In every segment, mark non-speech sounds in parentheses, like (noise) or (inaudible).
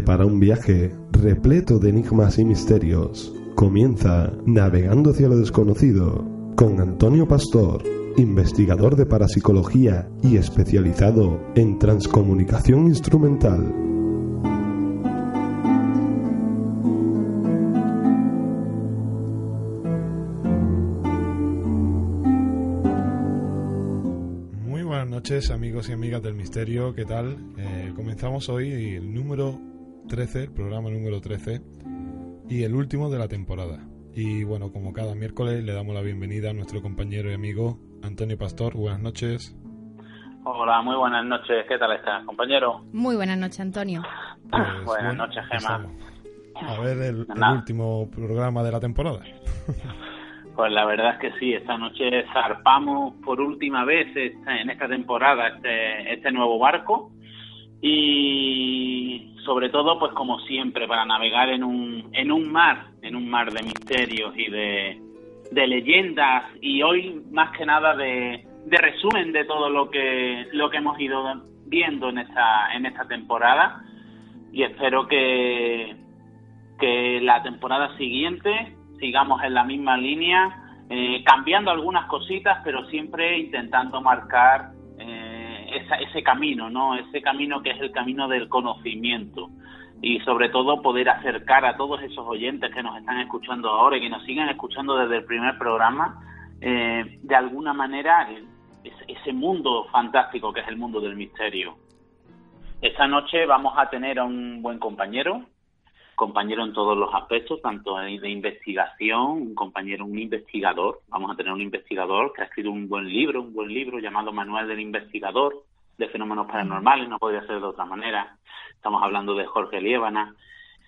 Prepárate para un viaje repleto de enigmas y misterios. Comienza Navegando hacia lo desconocido con Antonio Pastor, investigador de parapsicología y especializado en transcomunicación instrumental. Muy buenas noches amigos y amigas del misterio, ¿qué tal? Eh, comenzamos hoy el número 13, el programa número 13 y el último de la temporada. Y bueno, como cada miércoles le damos la bienvenida a nuestro compañero y amigo Antonio Pastor. Buenas noches. Hola, muy buenas noches. ¿Qué tal estás, compañero? Muy buenas noches, Antonio. Pues, (laughs) buenas bueno, noches, empezamos. A ver el, último programa de la temporada. (laughs) Pues la verdad es que sí, esta noche zarpamos por última vez esta- en esta temporada este, este nuevo barco y sobre todo, pues como siempre, para navegar en un, en un mar, en un mar de misterios y de, de leyendas y hoy más que nada de, de resumen de todo lo que, lo que hemos ido viendo en esta, en esta temporada. Y espero que, que la temporada siguiente sigamos en la misma línea, eh, cambiando algunas cositas, pero siempre intentando marcar esa- ese camino, ¿no? Ese camino que es el camino del conocimiento y sobre todo poder acercar a todos esos oyentes que nos están escuchando ahora y que nos siguen escuchando desde el primer programa, eh, de alguna manera eh, ese mundo fantástico que es el mundo del misterio. Esta noche vamos a tener a un buen compañero, compañero en todos los aspectos, tanto de investigación, un compañero, un investigador. Vamos a tener un investigador que ha escrito un buen libro, un buen libro llamado Manual del Investigador de Fenómenos Paranormales, no podría ser de otra manera. Estamos hablando de Jorge Liébana.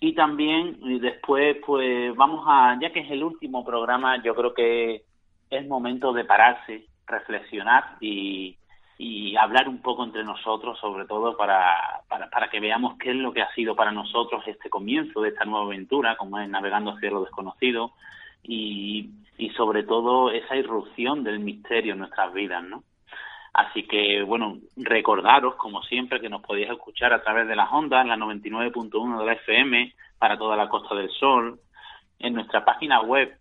Y también y después, pues vamos a, ya que es el último programa, yo creo que es momento de pararse, reflexionar y, y hablar un poco entre nosotros, sobre todo para, para, para que veamos qué es lo que ha sido para nosotros este comienzo de esta nueva aventura, como es Navegando hacia lo desconocido, y, y sobre todo esa irrupción del misterio en nuestras vidas, ¿no? Así que, bueno, recordaros, como siempre, que nos podéis escuchar a través de las ondas, la 99.1 de la FM, para toda la Costa del Sol, en nuestra página web,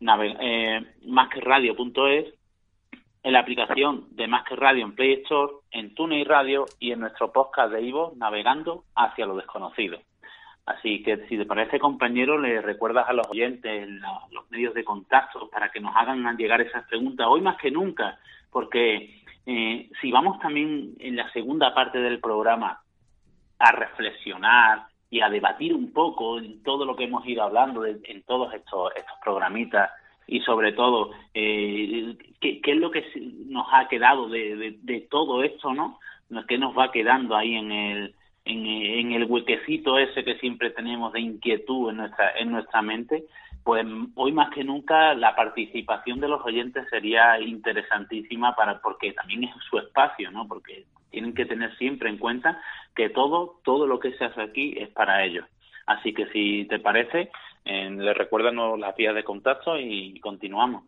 nave- eh, en la aplicación de Más que Radio en Play Store, en TuneIn Radio y en nuestro podcast de Ivo, Navegando hacia lo desconocido. Así que si te parece, compañero, le recuerdas a los oyentes la- los medios de contacto para que nos hagan llegar esas preguntas, hoy más que nunca, porque eh, si vamos también en la segunda parte del programa a reflexionar y a debatir un poco en todo lo que hemos ido hablando de- en todos estos, estos programitas y sobre todo eh, ¿qué, es lo que nos ha quedado de todo esto, ¿no? ¿Qué nos va quedando ahí en el en, en el huequecito ese que siempre tenemos de inquietud en nuestra en nuestra mente? Pues hoy más que nunca la participación de los oyentes sería interesantísima para porque también es su espacio, ¿no? Porque tienen que tener siempre en cuenta que todo todo lo que se hace aquí es para ellos. Así que si te parece, eh, les recuerdo las vías de contacto y continuamos.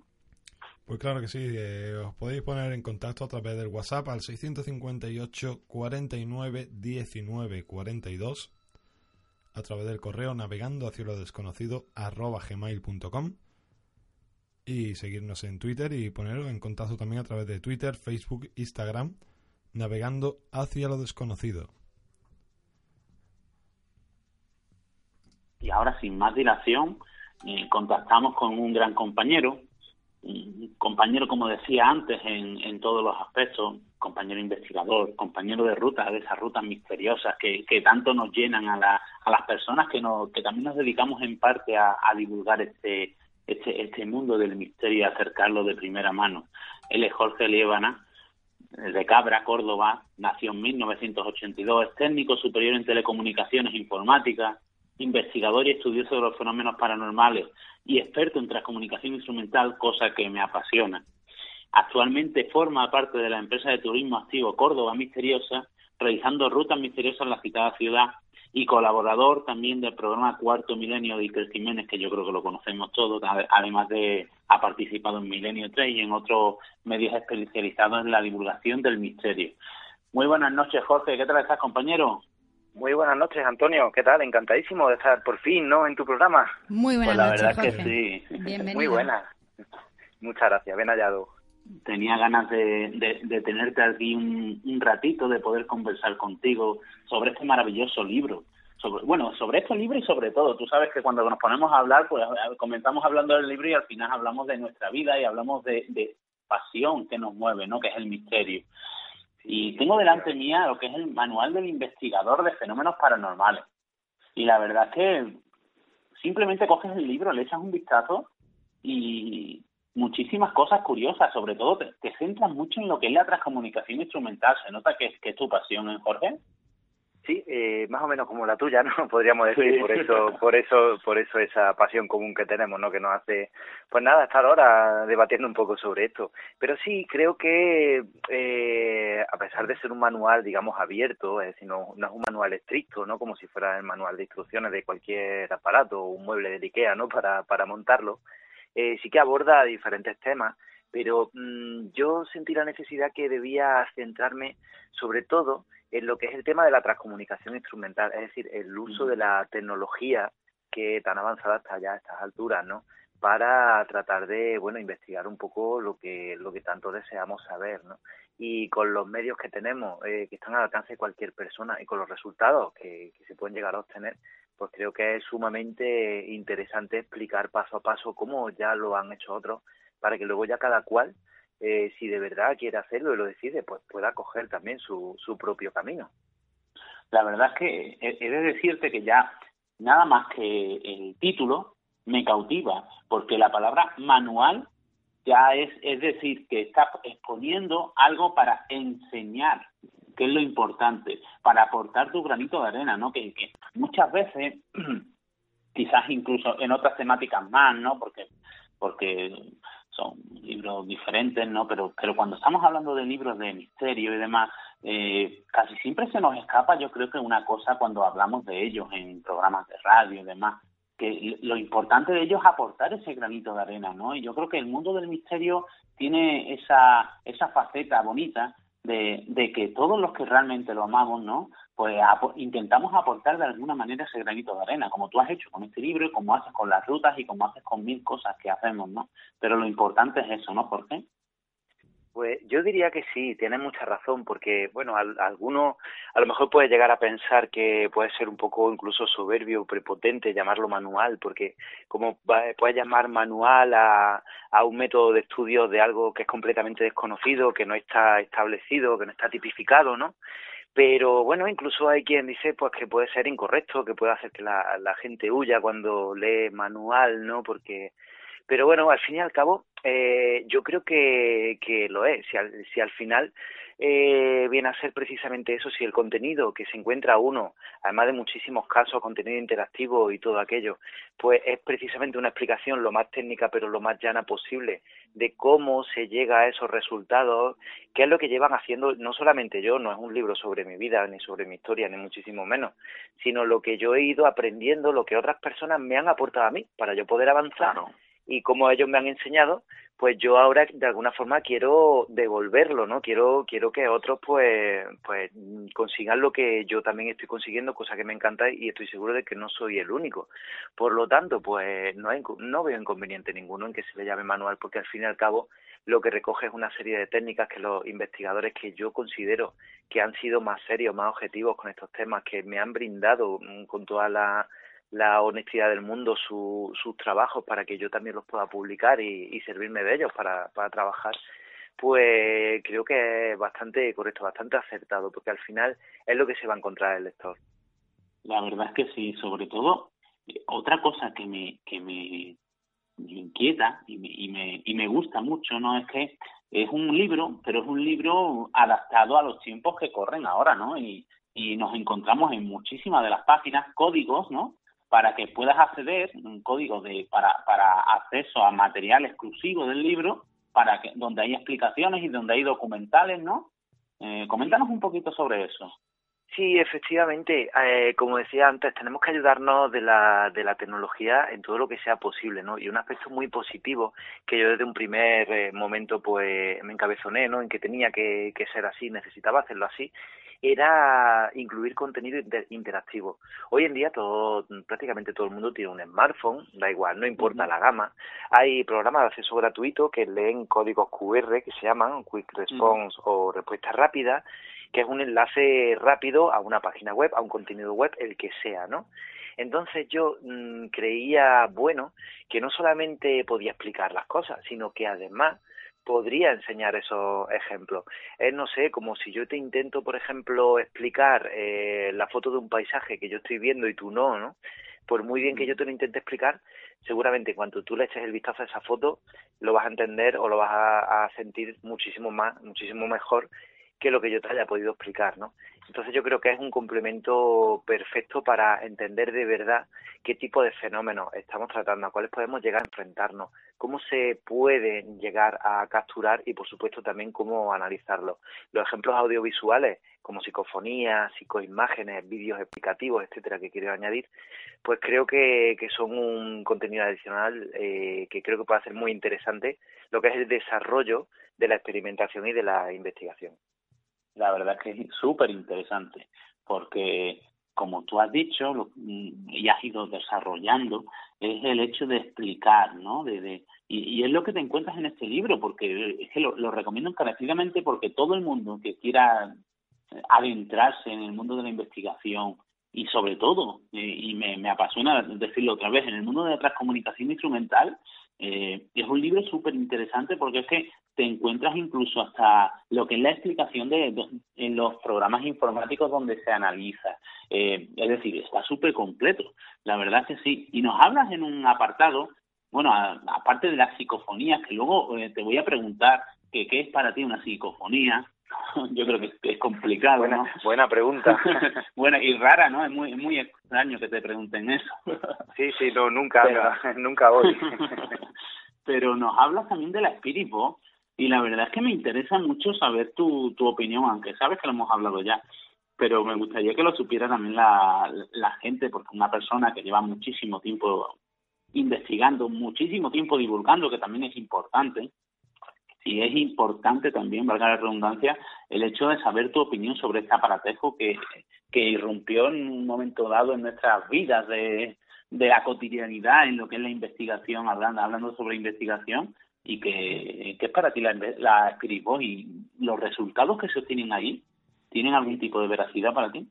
Pues claro que sí, eh, os podéis poner en contacto a través del WhatsApp al 658 49 19 42 a través del correo navegando hacia lo desconocido arroba gmail.com y seguirnos en Twitter y poneros en contacto también a través de Twitter, Facebook, Instagram, navegando hacia lo desconocido. Y ahora, sin más dilación, eh, contactamos con un gran compañero, un compañero, como decía antes, en, en todos los aspectos, compañero investigador, compañero de rutas, de esas rutas misteriosas que, tanto nos llenan a, la- a las personas que, nos, que también nos dedicamos en parte a, divulgar este, este, este mundo del misterio y acercarlo de primera mano. Él es Jorge Liébana, de Cabra, Córdoba, nació en 1982, es técnico superior en telecomunicaciones informáticas, investigador y estudioso de los fenómenos paranormales y experto en transcomunicación instrumental, cosa que me apasiona. Actualmente forma parte de la empresa de turismo activo Córdoba Misteriosa, realizando rutas misteriosas en la citada ciudad y colaborador también del programa Cuarto Milenio de Iker Jiménez, que yo creo que lo conocemos todos, ade- además de ha participado en Milenio 3 y en otros medios especializados en la divulgación del misterio. Muy buenas noches, Jorge. ¿Qué tal estás, compañero? Muy buenas noches, Antonio. ¿Qué tal? Encantadísimo de estar por fin, ¿no? En tu programa. Muy buenas Pues la noches, verdad es Jorge. que sí. Bienvenido. Muy buena. Muchas gracias. Bien hallado. Tenía ganas de, de- de tenerte aquí un, un ratito, de poder conversar contigo sobre este maravilloso libro. Sobre, bueno, sobre este libro y sobre todo, tú sabes que cuando nos ponemos a hablar, pues comenzamos hablando del libro y al final hablamos de nuestra vida y hablamos de, de pasión que nos mueve, ¿no? Que es el misterio. Y tengo delante mía lo que es el manual del investigador de fenómenos paranormales. Y la verdad es que simplemente coges el libro, le echas un vistazo y muchísimas cosas curiosas, sobre todo te, centras mucho en lo que es la transcomunicación instrumental. Se nota que, que es tu pasión, ¿eh, Jorge? Sí, eh, más o menos como la tuya, (laughs) ¿no? Podríamos decir, Sí. por eso, por eso, por eso esa pasión común que tenemos, ¿no? Que nos hace, pues nada, estar ahora debatiendo un poco sobre esto. Pero sí, creo que eh, a pesar de ser un manual, digamos, abierto, es decir, no, no es un manual estricto, ¿no? Como si fuera el manual de instrucciones de cualquier aparato o un mueble de Ikea, ¿no? Para, para montarlo, eh, sí que aborda diferentes temas, pero mm, yo sentí la necesidad que debía centrarme sobre todo en lo que es el tema de la transcomunicación instrumental, es decir, el uso de la tecnología que tan avanzada está ya a estas alturas, ¿no? Para tratar de, bueno, investigar un poco lo que lo que tanto deseamos saber, ¿no? Y con los medios que tenemos, eh, que están al alcance de cualquier persona y con los resultados que, que se pueden llegar a obtener, pues creo que es sumamente interesante explicar paso a paso cómo ya lo han hecho otros, para que luego ya cada cual eh, si de verdad quiere hacerlo y lo decide, pues pueda coger también su, su propio camino. La verdad es que he de decirte que ya nada más que el título me cautiva, porque la palabra manual ya es, es decir, que está exponiendo algo para enseñar, que es lo importante, para aportar tu granito de arena, ¿no? Que, que muchas veces, (clears throat) quizás incluso en otras temáticas más, ¿no? Porque, porque son libros diferentes, ¿no? Pero, pero cuando estamos hablando de libros de misterio y demás, eh, casi siempre se nos escapa, yo creo que una cosa cuando hablamos de ellos en programas de radio y demás, que lo importante de ellos es aportar ese granito de arena, ¿no? Y yo creo que el mundo del misterio tiene esa, esa faceta bonita de, de que todos los que realmente lo amamos, ¿no? Pues apo- intentamos aportar de alguna manera ese granito de arena, como tú has hecho con este libro, y como haces con las rutas y como haces con mil cosas que hacemos, ¿no? Pero lo importante es eso, ¿no, Jorge? Pues yo diría que sí, tienes mucha razón, porque, bueno, al, alguno a lo mejor puede llegar a pensar que puede ser un poco incluso soberbio prepotente llamarlo manual, porque como puedes llamar manual a, a un método de estudio de algo que es completamente desconocido, que no está establecido, que no está tipificado, ¿no? Pero bueno, incluso hay quien dice pues que puede ser incorrecto, que puede hacer que la, la gente huya cuando lee manual, ¿no? Porque pero bueno, al fin y al cabo, eh, yo creo que, que lo es. Si al, si al final eh, viene a ser precisamente eso, si el contenido que se encuentra uno, además de muchísimos casos, contenido interactivo y todo aquello, pues es precisamente una explicación lo más técnica pero lo más llana posible de cómo se llega a esos resultados, qué es lo que llevan haciendo, no solamente yo, no es un libro sobre mi vida, ni sobre mi historia, ni muchísimo menos, sino lo que yo he ido aprendiendo, lo que otras personas me han aportado a mí para yo poder avanzar y como ellos me han enseñado, pues yo ahora de alguna forma quiero devolverlo, ¿no? Quiero quiero que otros pues pues consigan lo que yo también estoy consiguiendo, cosa que me encanta y estoy seguro de que no soy el único. Por lo tanto, pues no no veo inconveniente ninguno en que se le llame manual porque al fin y al cabo lo que recoge es una serie de técnicas que los investigadores que yo considero que han sido más serios, más objetivos con estos temas, que me han brindado mm, con toda la la honestidad del mundo su, sus trabajos para que yo también los pueda publicar y, y servirme de ellos para, para trabajar, pues creo que es bastante correcto, bastante acertado, porque al final es lo que se va a encontrar el lector. La verdad es que sí, sobre todo, eh, otra cosa que me, que me, inquieta y me, y, me, y me gusta mucho, ¿no? Es que es un libro, pero es un libro adaptado a los tiempos que corren ahora, ¿no? Y, y nos encontramos en muchísimas de las páginas códigos, ¿no? Para que puedas acceder, un código de, para, para acceso a material exclusivo del libro, para que, donde hay explicaciones y donde hay documentales, ¿no? Eh, coméntanos un poquito sobre eso. Sí, efectivamente. Eh, como decía antes, tenemos que ayudarnos de la, de la tecnología en todo lo que sea posible, ¿no? Y un aspecto muy positivo que yo desde un primer eh, momento pues me encabezoné, ¿no? En que tenía que, que ser así, necesitaba hacerlo así, era incluir contenido interactivo. Hoy en día todo, prácticamente todo el mundo tiene un smartphone, da igual, no importa la gama. Hay programas de acceso gratuito que leen códigos QR que se llaman Quick Response o respuesta rápida, que es un enlace rápido a una página web, a un contenido web, el que sea, ¿no? Entonces yo mm, creía, bueno, que no solamente podía explicar las cosas, sino que además podría enseñar esos ejemplos. Es, no sé, como si yo te intento, por ejemplo, explicar eh, la foto de un paisaje que yo estoy viendo y tú no, ¿no? Por muy bien que yo te lo intente explicar, seguramente cuando tú le eches el vistazo a esa foto, lo vas a entender o lo vas a sentir muchísimo más, muchísimo mejor que lo que yo te haya podido explicar, ¿no? Entonces yo creo que es un complemento perfecto para entender de verdad qué tipo de fenómenos estamos tratando, a cuáles podemos llegar a enfrentarnos, cómo se puede llegar a capturar y por supuesto también cómo analizarlo. Los ejemplos audiovisuales como psicofonías, psicoimágenes, vídeos explicativos, etcétera, que quiero añadir, pues creo que, que son un contenido adicional eh, que creo que puede ser muy interesante lo que es el desarrollo de la experimentación y de la investigación la verdad que es súper interesante, porque como tú has dicho mm, y has ido desarrollando, es el hecho de explicar, ¿no? De, y, es lo que te encuentras en este libro, porque es que lo, lo recomiendo encarecidamente porque todo el mundo que quiera adentrarse en el mundo de la investigación y sobre todo, eh, y me, me apasiona decirlo otra vez, en el mundo de la transcomunicación instrumental, eh, es un libro súper interesante porque es que te encuentras incluso hasta lo que es la explicación de, en los programas informáticos donde se analiza. Eh, es decir, está súper completo. La verdad es que sí. Y nos hablas en un apartado, bueno, aparte de las psicofonías, que luego eh, te voy a preguntar que qué es para ti una psicofonía, (laughs) yo creo que es complicado, buena, ¿no? Buena pregunta. (laughs) buena y rara, ¿no? Es muy, muy extraño que te pregunten eso. (laughs) sí, sí, no, nunca, nunca voy. Pero nos hablas también de la Spirit Box y la verdad es que me interesa mucho saber tu, tu opinión, aunque sabes que lo hemos hablado ya, pero me gustaría que lo supiera también la, la gente, porque una persona que lleva muchísimo tiempo investigando, muchísimo tiempo divulgando, que también es importante, y es importante también, valga la redundancia, el hecho de saber tu opinión sobre este aparatejo que, que irrumpió en un momento dado en nuestras vidas de, de la cotidianidad en lo que es la investigación, hablando, hablando sobre investigación, y que, que es para ti la, la y los resultados que se obtienen ahí, ¿tienen algún tipo de veracidad para ti?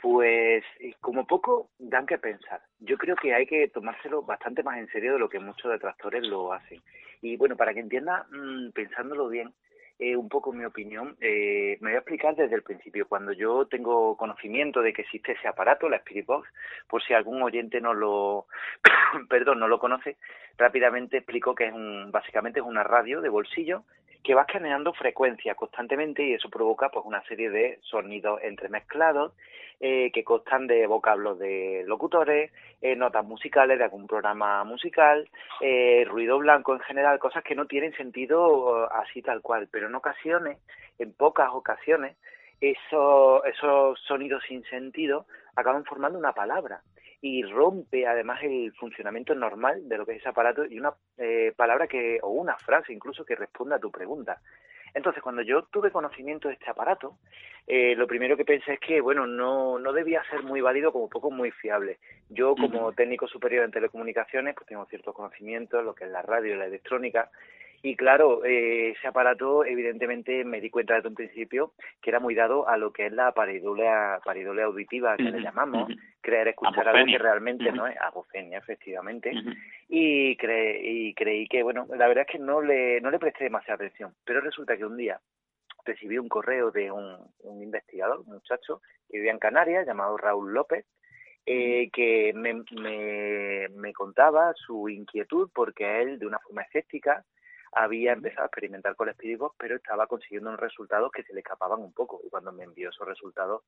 Pues como poco dan que pensar. Yo creo que hay que tomárselo bastante más en serio de lo que muchos detractores lo hacen. Y bueno, para que entienda, mmm, pensándolo bien, eh, un poco mi opinión, eh, me voy a explicar desde el principio. Cuando yo tengo conocimiento de que existe ese aparato, la Spirit Box, por si algún oyente no lo, (coughs) perdón, no lo conoce, rápidamente explico que es un, básicamente es una radio de bolsillo que va escaneando frecuencia constantemente y eso provoca pues una serie de sonidos entremezclados eh, que constan de vocablos de locutores, eh, notas musicales de algún programa musical, eh, ruido blanco en general, cosas que no tienen sentido uh, así tal cual, pero en ocasiones, en pocas ocasiones, esos, esos sonidos sin sentido acaban formando una palabra y rompe además el funcionamiento normal de lo que es ese aparato y una eh, palabra que o una frase incluso que responda a tu pregunta. Entonces, cuando yo tuve conocimiento de este aparato, eh, lo primero que pensé es que, bueno, no, no debía ser muy válido como poco muy fiable. Yo, como técnico superior en telecomunicaciones, pues tengo ciertos conocimientos, lo que es la radio y la electrónica, y claro, eh, ese aparato, evidentemente, me di cuenta desde un principio que era muy dado a lo que es la paridolea auditiva, que le llamamos, creer escuchar algo que realmente no es agofenia, efectivamente. y, cre y creí que, bueno, la verdad es que no le, no le presté demasiada atención, pero resulta que un día recibí un correo de un, un investigador, un muchacho que vivía en Canarias, llamado Raúl López, eh, que me, me, me, contaba su inquietud porque él, de una forma escéptica, había empezado a experimentar con el Spirit pero estaba consiguiendo unos resultados que se le escapaban un poco. Y cuando me envió esos resultados,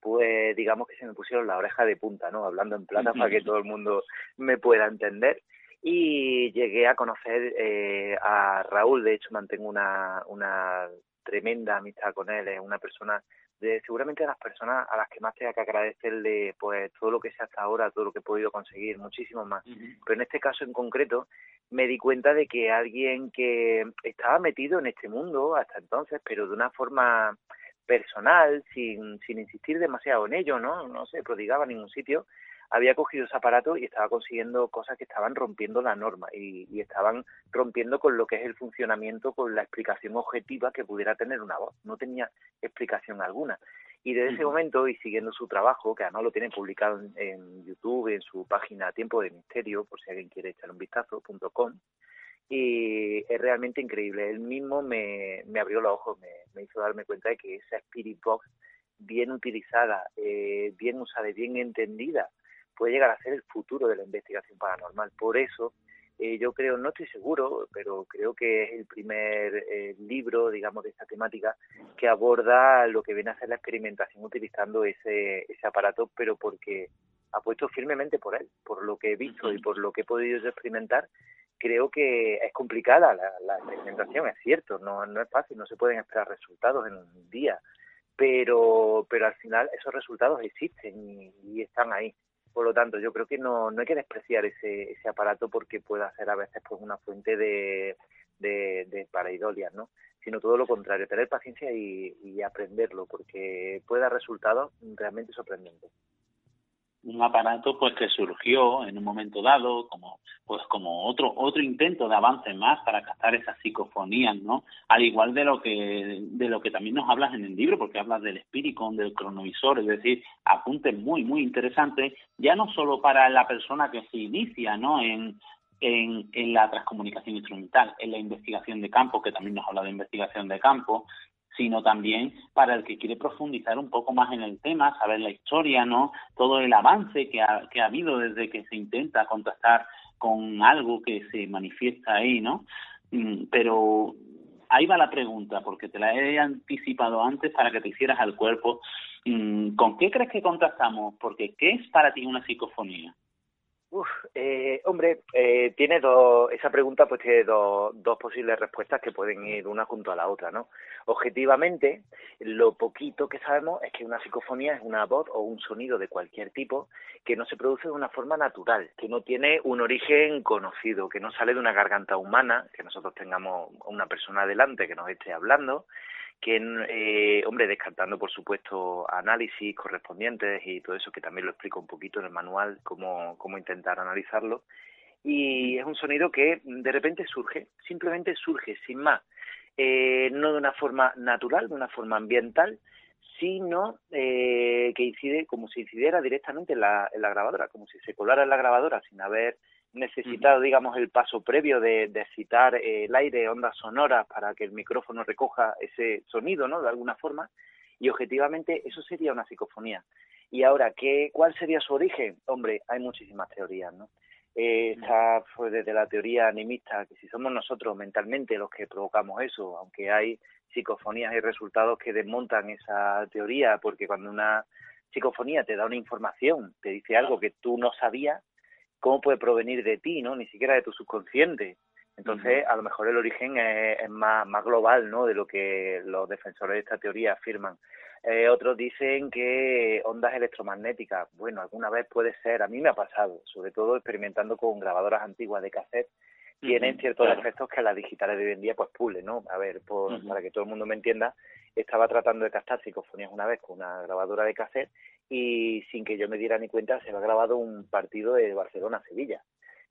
pues digamos que se me pusieron la oreja de punta, ¿no? Hablando en plata para que todo el mundo me pueda entender. Y llegué a conocer eh, a Raúl, de hecho mantengo una, una tremenda amistad con él, es una persona de seguramente de las personas a las que más tenga que agradecerle pues todo lo que se hasta ahora, todo lo que he podido conseguir, muchísimo más. Pero en este caso en concreto me di cuenta de que alguien que estaba metido en este mundo hasta entonces, pero de una forma personal, sin, sin insistir demasiado en ello, ¿no? No se prodigaba en ningún sitio, había cogido ese aparato y estaba consiguiendo cosas que estaban rompiendo la norma y, y, estaban rompiendo con lo que es el funcionamiento, con la explicación objetiva que pudiera tener una voz. No tenía explicación alguna. Y desde ese momento, y siguiendo su trabajo, que además lo tiene publicado en, en YouTube, en su página Tiempo de Misterio, por si alguien quiere echar un vistazo, .com, y es realmente increíble. Él mismo me, me abrió los ojos, me, me, hizo darme cuenta de que esa Spirit Box bien utilizada, eh, bien usada y bien entendida, puede llegar a ser el futuro de la investigación paranormal. Por eso, eh, yo creo, no estoy seguro, pero creo que es el primer eh, libro, digamos, de esta temática que aborda lo que viene a ser la experimentación utilizando ese, ese aparato, pero porque apuesto firmemente por él, por lo que he visto y por lo que he podido experimentar. Creo que es complicada la, la experimentación, es cierto, no, no es fácil, no se pueden esperar resultados en un día, pero, pero al final esos resultados existen y, y están ahí. Por lo tanto, yo creo que no, no hay que despreciar ese, ese aparato porque pueda ser a veces pues una fuente de, de, de ¿no? Sino todo lo contrario, tener paciencia y aprenderlo porque puede dar resultados realmente sorprendentes un aparato pues que surgió en un momento dado como pues como otro otro intento de avance más para captar esas psicofonías no al igual de lo que de lo que también nos hablas en el libro porque hablas del espírito del cronovisor es decir apuntes muy muy interesantes ya no solo para la persona que se inicia no en en, en la transcomunicación instrumental, en la investigación de campo, que también nos habla de investigación de campo, sino también para el que quiere profundizar un poco más en el tema, saber la historia, ¿no? Todo el avance que ha, que ha habido desde que se intenta contactar con algo que se manifiesta ahí, ¿no? Mm, pero ahí va la pregunta, porque te la he anticipado antes para que te hicieras al cuerpo. Mm, ¿Con qué crees que contactamos? Porque ¿qué es para ti una psicofonía? Uf, eh, hombre, eh, tiene dos, esa pregunta pues tiene dos, dos posibles respuestas que pueden ir una junto a la otra, ¿no? Objetivamente, lo poquito que sabemos es que una psicofonía es una voz o un sonido de cualquier tipo que no se produce de una forma natural, que no tiene un origen conocido, que no sale de una garganta humana, que nosotros tengamos una persona delante que nos esté hablando, que, eh, hombre, descartando por supuesto análisis correspondientes y todo eso, que también lo explico un poquito en el manual, cómo, cómo intentar analizarlo. Y es un sonido que de repente surge, simplemente surge, sin más, eh, no de una forma natural, de una forma ambiental, sino eh, que incide como si incidiera directamente en la, en la grabadora, como si se colara en la grabadora sin haber necesitado, digamos, el paso previo de, de citar el aire, ondas sonoras, para que el micrófono recoja ese sonido, ¿no? De alguna forma, y objetivamente eso sería una psicofonía. Y ahora, ¿qué, ¿cuál sería su origen? Hombre, hay muchísimas teorías, ¿no? Eh, está pues, desde la teoría animista, que si somos nosotros mentalmente los que provocamos eso, aunque hay psicofonías y resultados que desmontan esa teoría, porque cuando una psicofonía te da una información, te dice algo que tú no sabías, cómo puede provenir de ti, ¿no? Ni siquiera de tu subconsciente. Entonces, a lo mejor el origen es, es, más, más global, ¿no? De lo que los defensores de esta teoría afirman. Eh, otros dicen que ondas electromagnéticas. Bueno, alguna vez puede ser. A mí me ha pasado, sobre todo experimentando con grabadoras antiguas de cassette. Tienen ciertos claro. efectos que las digitales de hoy en día pues pulen, ¿no? A ver, por, uh -huh. para que todo el mundo me entienda, estaba tratando de captar psicofonías una vez con una grabadora de cassette y sin que yo me diera ni cuenta se me ha grabado un partido de Barcelona-Sevilla.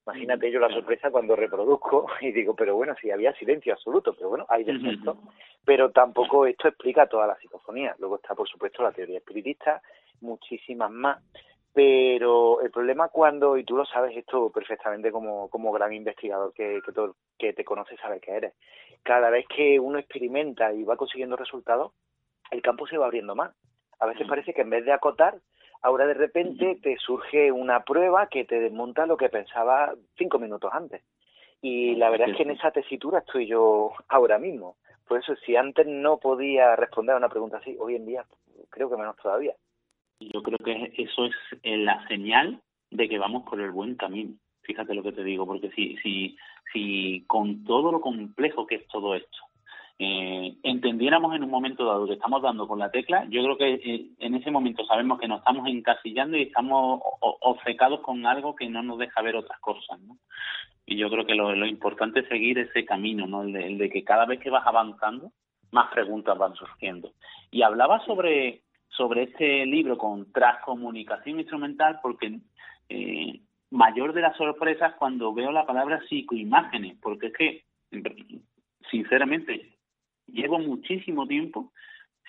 Imagínate yo la sorpresa cuando reproduzco (laughs) y digo, pero bueno, si había silencio absoluto, pero bueno, hay defectos. Pero tampoco esto explica toda la psicofonía. Luego está, por supuesto, la teoría espiritista, muchísimas más. Pero el problema cuando, y tú lo sabes esto perfectamente como, como gran investigador que, que, todo, que te conoce sabe que eres, cada vez que uno experimenta y va consiguiendo resultados, el campo se va abriendo más. A veces parece que en vez de acotar, ahora de repente te surge una prueba que te desmonta lo que pensaba cinco minutos antes. Y la verdad es que en esa tesitura estoy yo ahora mismo. Por eso, si antes no podía responder a una pregunta así, hoy en día creo que menos todavía. Yo creo que eso es la señal de que vamos por el buen camino. Fíjate lo que te digo, porque si, si, si con todo lo complejo que es todo esto, eh, entendiéramos en un momento dado que estamos dando con la tecla, yo creo que eh, en ese momento sabemos que nos estamos encasillando y estamos obcecados con algo que no nos deja ver otras cosas, ¿no? Y yo creo que lo, importante es seguir ese camino, ¿no? El de, que cada vez que vas avanzando, más preguntas van surgiendo. Y hablaba sobre, sobre este libro con transcomunicación instrumental porque eh, mayor de las sorpresas cuando veo la palabra psicoimágenes, porque es que, sinceramente, llevo muchísimo tiempo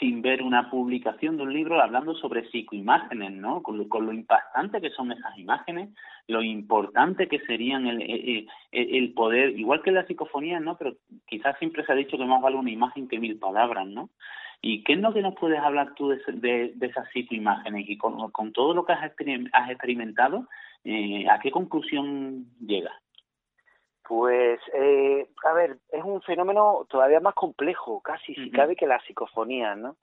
sin ver una publicación de un libro hablando sobre psicoimágenes, ¿no? Con lo, impactante que son esas imágenes, lo importante que serían el, el, el, poder, igual que la psicofonía, ¿no? Pero quizás siempre se ha dicho que más vale una imagen que mil palabras, ¿no? ¿Y qué es lo que nos puedes hablar tú de, esas psicoimágenes? Y con, con, todo lo que has, experimentado, eh, ¿a qué conclusión llegas? Pues, eh, a ver, es un fenómeno todavía más complejo, casi si cabe que la psicofonía, ¿no?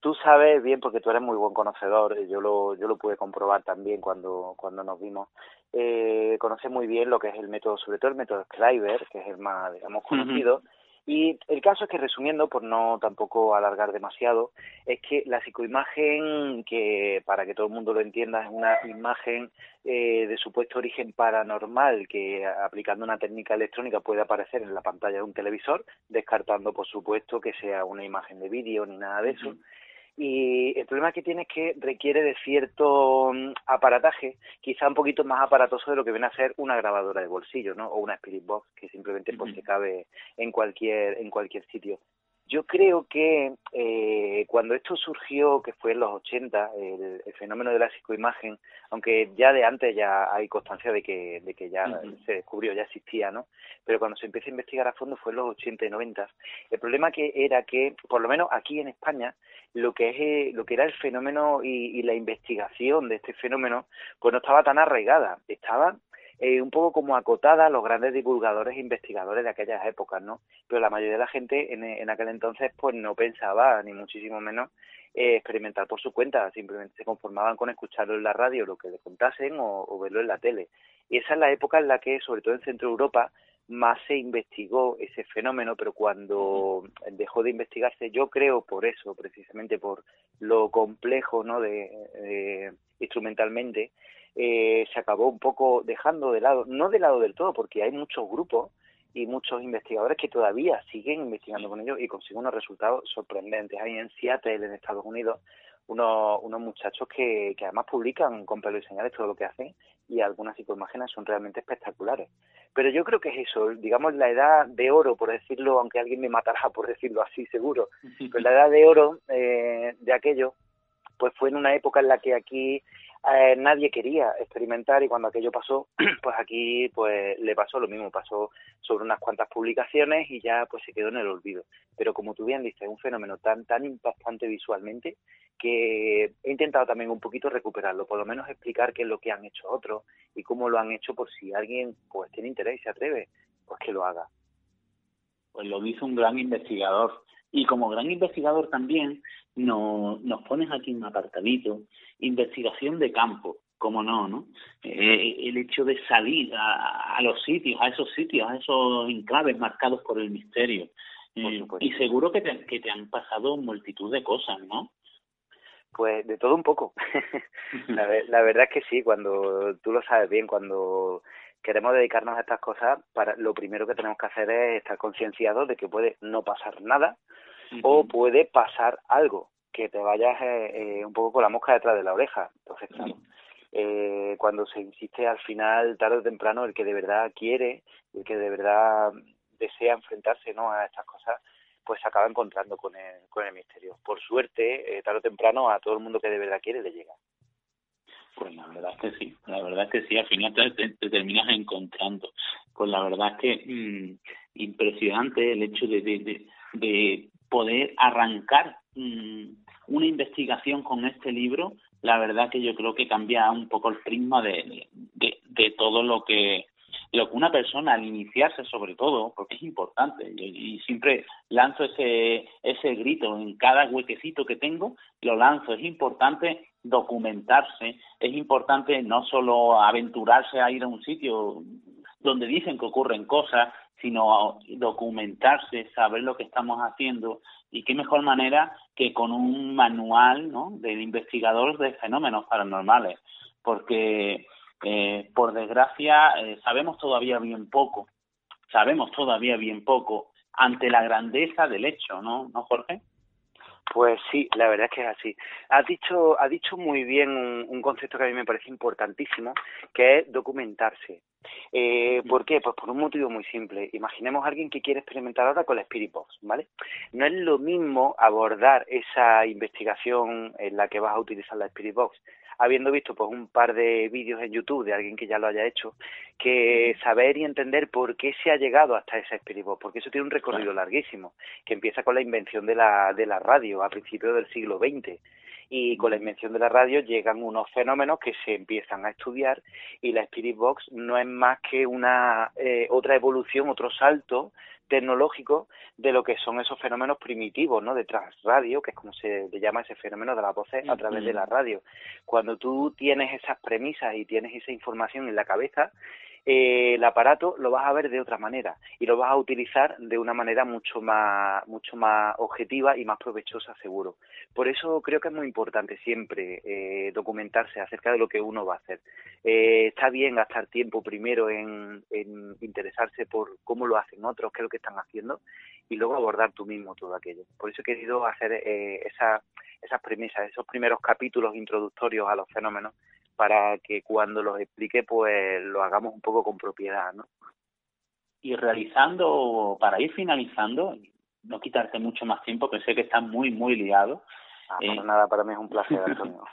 Tú sabes bien, porque tú eres muy buen conocedor, yo lo, yo lo pude comprobar también cuando, cuando nos vimos, eh, conoces muy bien lo que es el método, sobre todo el método Schreiber, que es el más, digamos, conocido, y el caso es que, resumiendo, por no tampoco alargar demasiado, es que la psicoimagen, que para que todo el mundo lo entienda, es una imagen eh, de supuesto origen paranormal que aplicando una técnica electrónica puede aparecer en la pantalla de un televisor, descartando, por supuesto, que sea una imagen de vídeo ni nada de eso y el problema que tiene es que requiere de cierto mm, aparataje, quizá un poquito más aparatoso de lo que viene a ser una grabadora de bolsillo, ¿no? O una Spirit Box que simplemente pues se cabe en cualquier en cualquier sitio. Yo creo que eh, cuando esto surgió, que fue en los 80, el, fenómeno de la psicoimagen, aunque ya de antes ya hay constancia de que, de que ya se descubrió, ya existía, ¿no? Pero cuando se empezó a investigar a fondo fue en los 80 y 90. El problema que era que, por lo menos aquí en España, lo que es eh, lo que era el fenómeno y, y la investigación de este fenómeno, pues no estaba tan arraigada. Estaba eh, un poco como acotada a los grandes divulgadores e investigadores de aquellas épocas, ¿no? Pero la mayoría de la gente en, en aquel entonces pues no pensaba, ni muchísimo menos, eh, experimentar por su cuenta, simplemente se conformaban con escucharlo en la radio, lo que le contasen, o, verlo en la tele. Y esa es la época en la que, sobre todo en Centro Europa, más se investigó ese fenómeno, pero cuando dejó de investigarse, yo creo por eso, precisamente por lo complejo, ¿no? de instrumentalmente, eh, se acabó un poco dejando de lado, no de lado del todo, porque hay muchos grupos y muchos investigadores que todavía siguen investigando con ellos y consiguen unos resultados sorprendentes. Hay en Seattle, en Estados Unidos, unos, unos muchachos que, que además publican con pelo y señales todo lo que hacen y algunas psicoimágenes son realmente espectaculares. Pero yo creo que es eso, digamos la edad de oro, por decirlo, aunque alguien me matará por decirlo así, seguro, (laughs) pero la edad de oro eh, de aquello, pues fue en una época en la que aquí eh, nadie quería experimentar y cuando aquello pasó, (clears throat) pues aquí pues le pasó lo mismo, pasó sobre unas cuantas publicaciones y ya pues se quedó en el olvido. Pero como tú bien dices, es un fenómeno tan tan impactante visualmente que he intentado también un poquito recuperarlo, por lo menos explicar qué es lo que han hecho otros y cómo lo han hecho por si alguien pues tiene interés y se atreve, pues que lo haga. Pues lo dice un gran investigador y como gran investigador también nos, nos pones aquí un apartadito, investigación de campo, como no, ¿no? Eh, el hecho de salir a, a, los sitios, a esos sitios, a esos enclaves marcados por el misterio. Eh, y seguro que te, que te han pasado multitud de cosas, ¿no? Pues de todo un poco. (laughs) la, la, verdad es que sí, cuando tú lo sabes bien, cuando queremos dedicarnos a estas cosas, para lo primero que tenemos que hacer es estar concienciados de que puede no pasar nada o puede pasar algo que te vayas eh, eh, un poco con la mosca detrás de la oreja. Entonces, claro, eh, cuando se insiste al final, tarde o temprano, el que de verdad quiere, el que de verdad desea enfrentarse ¿no? a estas cosas, pues se acaba encontrando con el, con el misterio. Por suerte, eh, tarde o temprano, a todo el mundo que de verdad quiere le llega. Pues la verdad es que sí, la verdad es que sí, al final te, terminas encontrando. Pues la verdad es que mm, impresionante el hecho de, de, de, poder arrancar mm, una investigación con este libro, la verdad que yo creo que cambia un poco el prisma de, de, de todo lo que lo que una persona al iniciarse sobre todo, porque es importante, y, siempre lanzo ese, ese grito en cada huequecito que tengo, lo lanzo, es importante documentarse, es importante no solo aventurarse a ir a un sitio donde dicen que ocurren cosas, sino documentarse, saber lo que estamos haciendo y qué mejor manera que con un manual ¿no? del investigador de fenómenos paranormales, porque eh, por desgracia eh, sabemos todavía bien poco, sabemos todavía bien poco ante la grandeza del hecho, ¿no, ¿No Jorge? Pues sí, la verdad es que es así. Ha dicho, ha dicho muy bien un, concepto que a mí me parece importantísimo, que es documentarse. Eh, ¿Por qué? Pues por un motivo muy simple. Imaginemos a alguien que quiere experimentar ahora con la Spirit Box, ¿vale? No es lo mismo abordar esa investigación en la que vas a utilizar la Spirit Box habiendo visto pues un par de vídeos en YouTube de alguien que ya lo haya hecho, que saber y entender por qué se ha llegado hasta ese Spirit porque eso tiene un recorrido larguísimo, que empieza con la invención de la, de la radio a principios del siglo XX y con la invención de la radio llegan unos fenómenos que se empiezan a estudiar y la Spirit Box no es más que una eh, otra evolución, otro salto tecnológico de lo que son esos fenómenos primitivos, ¿no? De transradio, que es como se le llama ese fenómeno de la voces a través de la radio. Cuando tú tienes esas premisas y tienes esa información en la cabeza, eh, el aparato lo vas a ver de otra manera y lo vas a utilizar de una manera mucho más, mucho más objetiva y más provechosa, seguro. Por eso creo que es muy importante siempre eh, documentarse acerca de lo que uno va a hacer. Eh, está bien gastar tiempo primero en, en interesarse por cómo lo hacen otros, qué es lo que están haciendo y luego abordar tú mismo todo aquello. Por eso he querido hacer eh, esa, esas premisas, esos primeros capítulos introductorios a los fenómenos para que cuando los explique pues lo hagamos un poco con propiedad, ¿no? Y realizando, para ir finalizando, no quitarte mucho más tiempo, que sé que estás muy, muy liado. Ah, eh, nada, para mí es un placer, (laughs) Antonio.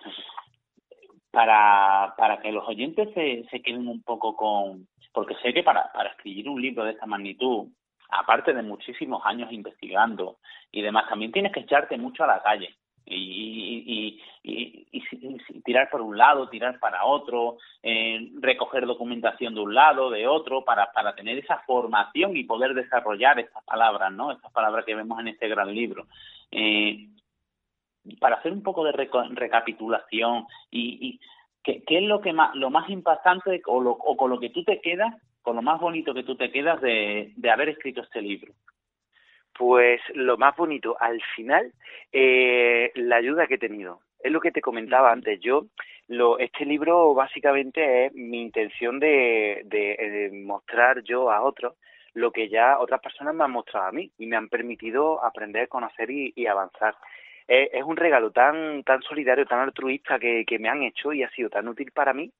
para, para que los oyentes se, se queden un poco con... Porque sé que para, para escribir un libro de esta magnitud, aparte de muchísimos años investigando y demás, también tienes que echarte mucho a la calle y, y, y, tirar por un lado, tirar para otro, eh, recoger documentación de un lado, de otro, para, para tener esa formación y poder desarrollar estas palabras, ¿no? Estas palabras que vemos en este gran libro. Eh, para hacer un poco de recapitulación y, ¿qué, ¿qué, es lo que más, lo más impactante o, lo, o con lo que tú te quedas, con lo más bonito que tú te quedas de, de haber escrito este libro? Pues lo más bonito, al final, eh, la ayuda que he tenido. Es lo que te comentaba antes. Yo, lo, este libro básicamente es mi intención de, de, mostrar yo a otros lo que ya otras personas me han mostrado a mí y me han permitido aprender, conocer y, y avanzar. Es, es, un regalo tan tan solidario, tan altruista que, que me han hecho y ha sido tan útil para mí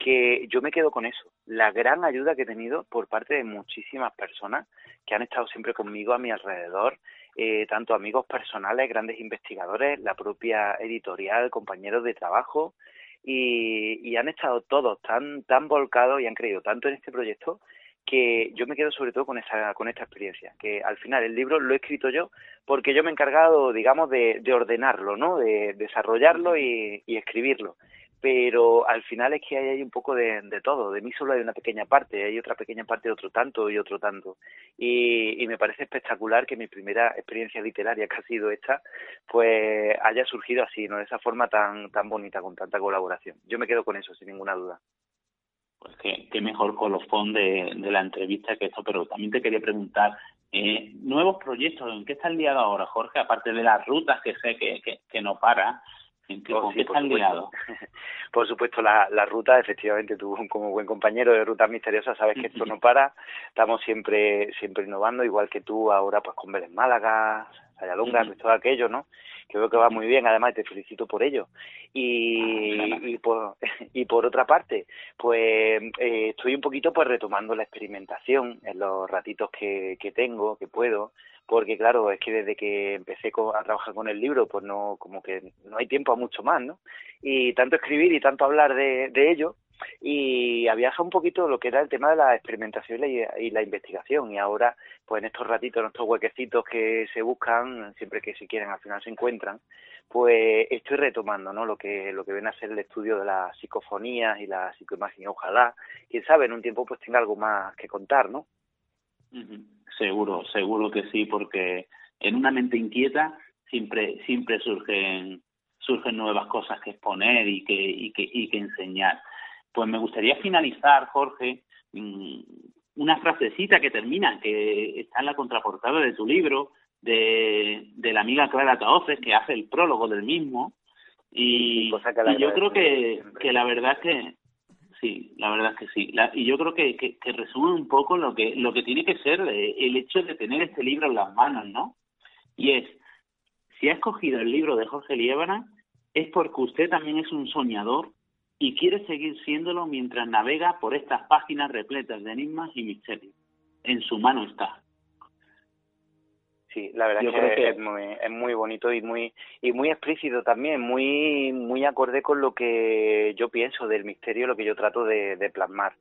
que yo me quedo con eso, la gran ayuda que he tenido por parte de muchísimas personas que han estado siempre conmigo a mi alrededor, eh, tanto amigos personales, grandes investigadores, la propia editorial, compañeros de trabajo, y, han estado todos tan, tan volcados y han creído tanto en este proyecto que yo me quedo sobre todo con esa con esta experiencia que al final el libro lo he escrito yo porque yo me he encargado digamos de, de ordenarlo no de desarrollarlo y escribirlo pero al final es que hay, un poco de, todo. De mí solo hay una pequeña parte, hay otra pequeña parte de otro tanto y otro tanto. Y, me parece espectacular que mi primera experiencia literaria, que ha sido esta, pues haya surgido así, ¿no? De esa forma tan, tan bonita, con tanta colaboración. Yo me quedo con eso, sin ninguna duda. Pues qué, qué mejor colofón de, de la entrevista que esto, pero también te quería preguntar, eh, nuevos proyectos, ¿en qué está el día de ahora, Jorge? Aparte de las rutas que sé que, que, que no para, Oh, (laughs) por supuesto, la, la ruta, efectivamente, tú como buen compañero de Rutas Misteriosas sabes que esto no (laughs) para, estamos siempre siempre innovando, igual que tú ahora pues con Vélez Málaga, Sayalonga, uh todo aquello, ¿no? Creo que va muy bien, además te felicito por ello. Y, y, por, (laughs) y por otra parte, pues eh, estoy un poquito pues retomando la experimentación en los ratitos que, que tengo, que puedo, porque claro, es que desde que empecé a trabajar con el libro, pues no, como que no hay tiempo a mucho más, ¿no? Y tanto escribir y tanto hablar de, de ello, y había un poquito lo que era el tema de la experimentación y la, investigación, y ahora, pues en estos ratitos, en estos huequecitos que se buscan, siempre que se quieren, al final se encuentran, pues estoy retomando, ¿no? Lo que, lo que viene a ser el estudio de las psicofonías y la psicoimagen, ojalá, quién sabe, en un tiempo pues tenga algo más que contar, ¿no? Seguro, seguro que sí, porque en una mente inquieta siempre, siempre surgen, surgen nuevas cosas que exponer y que, y que, y que enseñar. Pues me gustaría finalizar, Jorge, mm, una frasecita que termina, que está en la contraportada de tu libro, de, de la amiga Clara Taoces, que hace el prólogo del mismo. Y, yo creo que, que la verdad es que sí, la verdad es que sí. y yo creo que, que, resume un poco lo que, lo que tiene que ser el hecho de tener este libro en las manos, ¿no? Y es, si ha escogido el libro de Jorge Liébana, es porque usted también es un soñador y quiere seguir siéndolo mientras navega por estas páginas repletas de enigmas y misterios. En su mano está. Sí, la verdad es que, Es, muy, es muy bonito y muy y muy explícito también, muy muy acorde con lo que yo pienso del misterio, lo que yo trato de, de plasmar.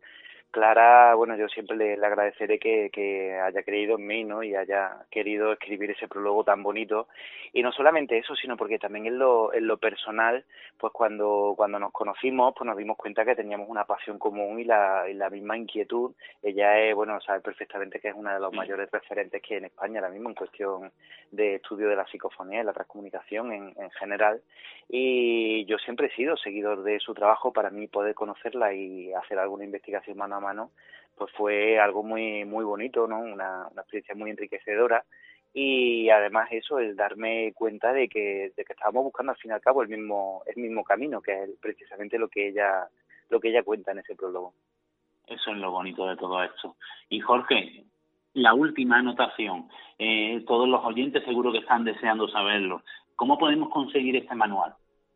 Clara, bueno, yo siempre le, agradeceré que, que, haya creído en mí, ¿no? Y haya querido escribir ese prólogo tan bonito. Y no solamente eso, sino porque también en lo, en lo personal, pues cuando, cuando nos conocimos, pues nos dimos cuenta que teníamos una pasión común y la, y la misma inquietud. Ella es, bueno, sabe perfectamente que es una de los mayores referentes que hay en España ahora mismo en cuestión de estudio de la psicofonía y la transcomunicación en, en general. Y yo siempre he sido seguidor de su trabajo para mí poder conocerla y hacer alguna investigación mano pues fue algo muy muy bonito, ¿no? Una, experiencia muy enriquecedora y además eso, el darme cuenta de que, de que estábamos buscando al fin y al cabo el mismo, el mismo camino, que es precisamente lo que ella, lo que ella cuenta en ese prólogo. Eso es lo bonito de todo esto. Y Jorge, la última anotación, eh, todos los oyentes seguro que están deseando saberlo. ¿Cómo podemos conseguir este manual,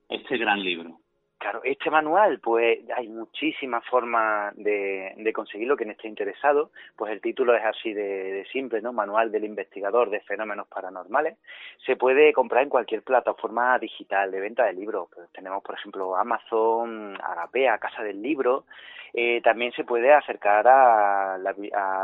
este gran libro? Claro, este manual, pues hay muchísimas formas de, de conseguirlo, quien esté interesado, pues el título es así de, simple, ¿no? Manual del investigador de fenómenos paranormales. Se puede comprar en cualquier plataforma digital de venta de libros. Pues tenemos, por ejemplo, Amazon, Agapea, Casa del Libro. Eh, también se puede acercar a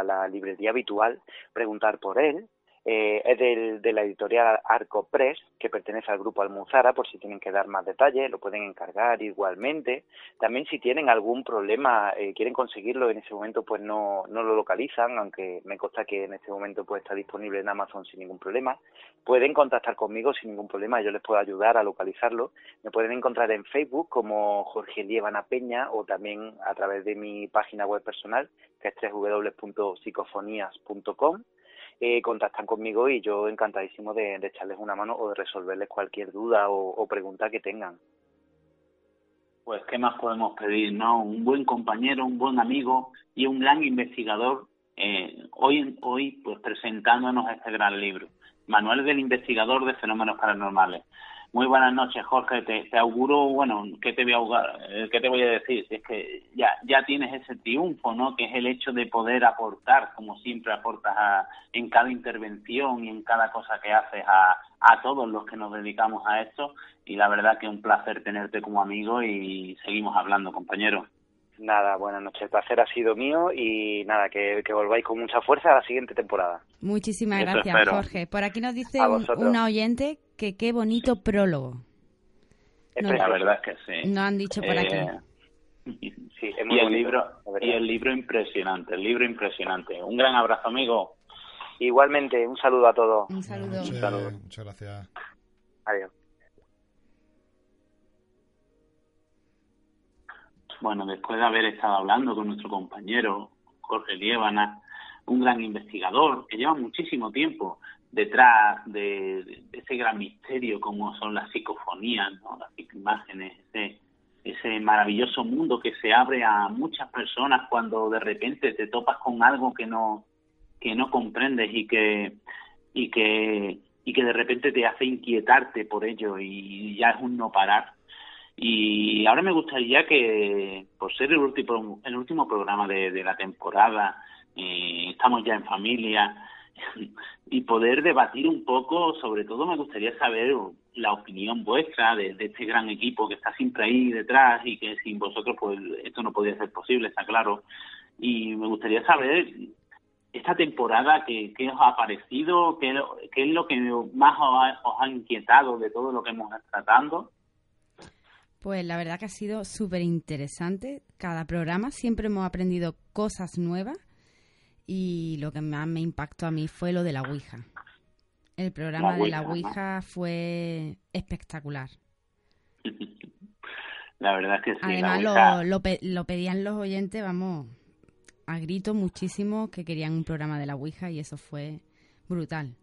la librería habitual, preguntar por él, eh, es del, de la editorial Arco Press, que pertenece al grupo Almuzara, por si tienen que dar más detalles, lo pueden encargar igualmente. También si tienen algún problema, eh, quieren conseguirlo en ese momento, pues no, no lo localizan, aunque me consta que en este momento pues está disponible en Amazon sin ningún problema. Pueden contactar conmigo sin ningún problema, yo les puedo ayudar a localizarlo. Me pueden encontrar en Facebook como Jorge Lievana Peña o también a través de mi página web personal, que es www.psicofonías.com eh, contactan conmigo y yo encantadísimo de, echarles una mano o de resolverles cualquier duda o, pregunta que tengan. Pues, ¿qué más podemos pedir, no? Un buen compañero, un buen amigo y un gran investigador, eh, hoy, hoy pues presentándonos este gran libro, Manual del Investigador de Fenómenos Paranormales. Muy buenas noches, Jorge. Te, auguro, bueno, ¿qué te voy a eh, ¿qué te voy a decir? Es que ya ya tienes ese triunfo, ¿no? Que es el hecho de poder aportar, como siempre aportas a, en cada intervención y en cada cosa que haces a, a todos los que nos dedicamos a esto. Y la verdad que un placer tenerte como amigo y seguimos hablando, compañero. Nada, buenas noches. El placer ha sido mío y nada, que, volváis con mucha fuerza a la siguiente temporada. Muchísimas gracias, Jorge. Por aquí nos dice una oyente que qué bonito prólogo. la verdad es que sí. No han dicho por aquí. Eh, sí, es muy y el libro y el libro impresionante, el libro impresionante. Un gran abrazo, amigo. Igualmente, un saludo a todos. Un saludo. un saludo. Muchas gracias. Adiós. Bueno, después de haber estado hablando con nuestro compañero Jorge Liébana, un gran investigador que lleva muchísimo tiempo detrás de, ese gran misterio como son las psicofonías, ¿no? las imágenes, ese, ese maravilloso mundo que se abre a muchas personas cuando de repente te topas con algo que no que no comprendes y que y que y que de repente te hace inquietarte por ello y ya es un no parar y ahora me gustaría que, por ser el último, el último programa de, la temporada, eh, estamos ya en familia, (laughs) y poder debatir un poco, sobre todo me gustaría saber la opinión vuestra de, este gran equipo que está siempre ahí detrás y que sin vosotros pues esto no podría ser posible, está claro. Y me gustaría saber esta temporada qué, qué os ha parecido, qué, qué es lo que más os ha, os ha inquietado de todo lo que hemos estado tratando pues la verdad que ha sido súper interesante cada programa. Siempre hemos aprendido cosas nuevas y lo que más me impactó a mí fue lo de la Ouija. El programa de la Ouija fue espectacular. (laughs) La verdad es que sí. Además lo, lo, pedían los oyentes, vamos, a grito muchísimo que querían un programa de la Ouija y eso fue brutal.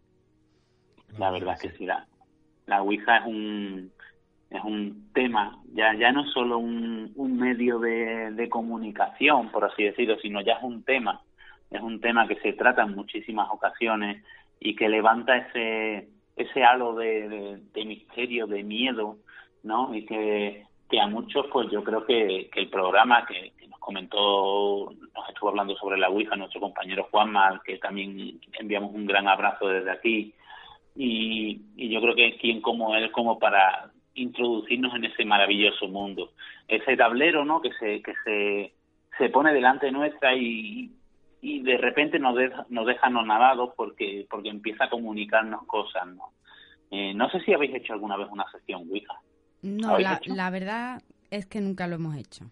La verdad es que sí, la, la Ouija es un, es un tema, ya, ya no solo un, un medio de, de comunicación, por así decirlo, sino ya es un tema, es un tema que se trata en muchísimas ocasiones y que levanta ese, ese halo de, de, misterio, de miedo, ¿no? Y que, que a muchos, pues yo creo que, que el programa que, nos comentó, nos estuvo hablando sobre la Ouija, nuestro compañero Juanma, que también enviamos un gran abrazo desde aquí, y, y yo creo que quien como él, como para introducirnos en ese maravilloso mundo. Ese tablero, ¿no? Que se, que se, se pone delante nuestra y, y de repente nos deja, nos deja anonadados porque, porque empieza a comunicarnos cosas, ¿no? Eh, no sé si habéis hecho alguna vez una sesión Ouija. No, la, la, verdad es que nunca lo hemos hecho.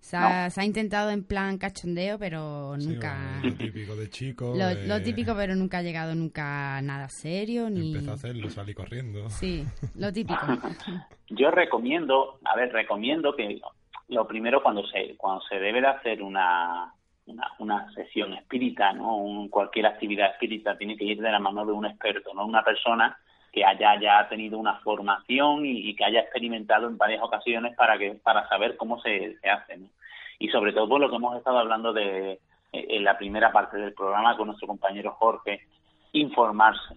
Se ha, se ha, intentado en plan cachondeo, pero nunca... lo típico de chico. Lo, lo, típico, pero nunca ha llegado nunca nada serio. ni Empezó a hacerlo, salí corriendo. Sí, lo típico. (laughs) Yo recomiendo, a ver, recomiendo que lo primero cuando se, cuando se debe de hacer una, una, una sesión espírita, ¿no? Un, cualquier actividad espírita tiene que ir de la mano de un experto, no una persona que haya ya tenido una formación y, que haya experimentado en varias ocasiones para que para saber cómo se, se hace ¿no? y sobre todo por lo que hemos estado hablando de eh, en la primera parte del programa con nuestro compañero Jorge informarse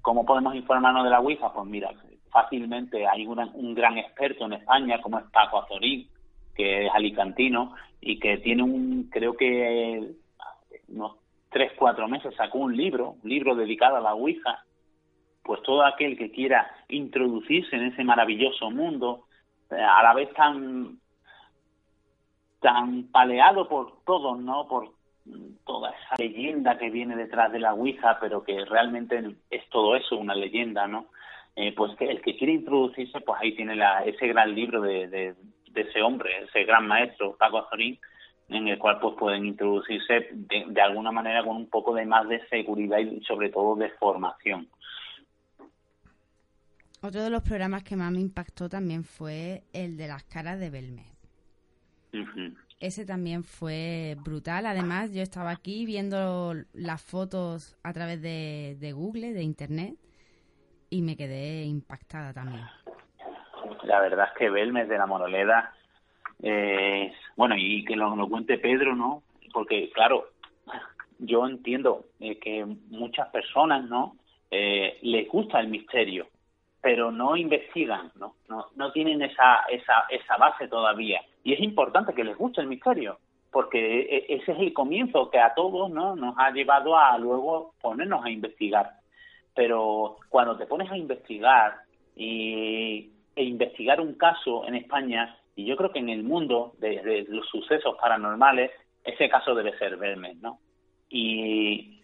cómo podemos informarnos de la Ouija pues mira fácilmente hay una, un gran experto en España como es Paco Azorín que es alicantino y que tiene un creo que unos tres cuatro meses sacó un libro un libro dedicado a la Ouija pues todo aquel que quiera introducirse en ese maravilloso mundo, eh, a la vez tan tan paleado por todos, ¿no? Por toda esa leyenda que viene detrás de la Ouija, pero que realmente es todo eso, una leyenda, ¿no? Eh, pues que el que quiere introducirse, pues ahí tiene la, ese gran libro de, de, de ese hombre, ese gran maestro, Paco Azorín, en el cual pues pueden introducirse de, de alguna manera con un poco de más de seguridad y sobre todo de formación. Otro de los programas que más me impactó también fue el de las caras de Belmez. Uh -huh. Ese también fue brutal. Además, yo estaba aquí viendo las fotos a través de, de Google, de Internet, y me quedé impactada también. La verdad es que Belmez de la Moroleda, eh, bueno, y que lo, lo cuente Pedro, ¿no? Porque, claro, yo entiendo eh, que muchas personas, ¿no? Eh, les gusta el misterio pero no investigan, ¿no? No, tienen esa, esa, esa base todavía. Y es importante que les guste el misterio, porque ese es el comienzo que a todos ¿no? nos ha llevado a luego ponernos a investigar. Pero cuando te pones a investigar y, e investigar un caso en España, y yo creo que en el mundo de, los sucesos paranormales, ese caso debe ser Belmez, ¿no? Y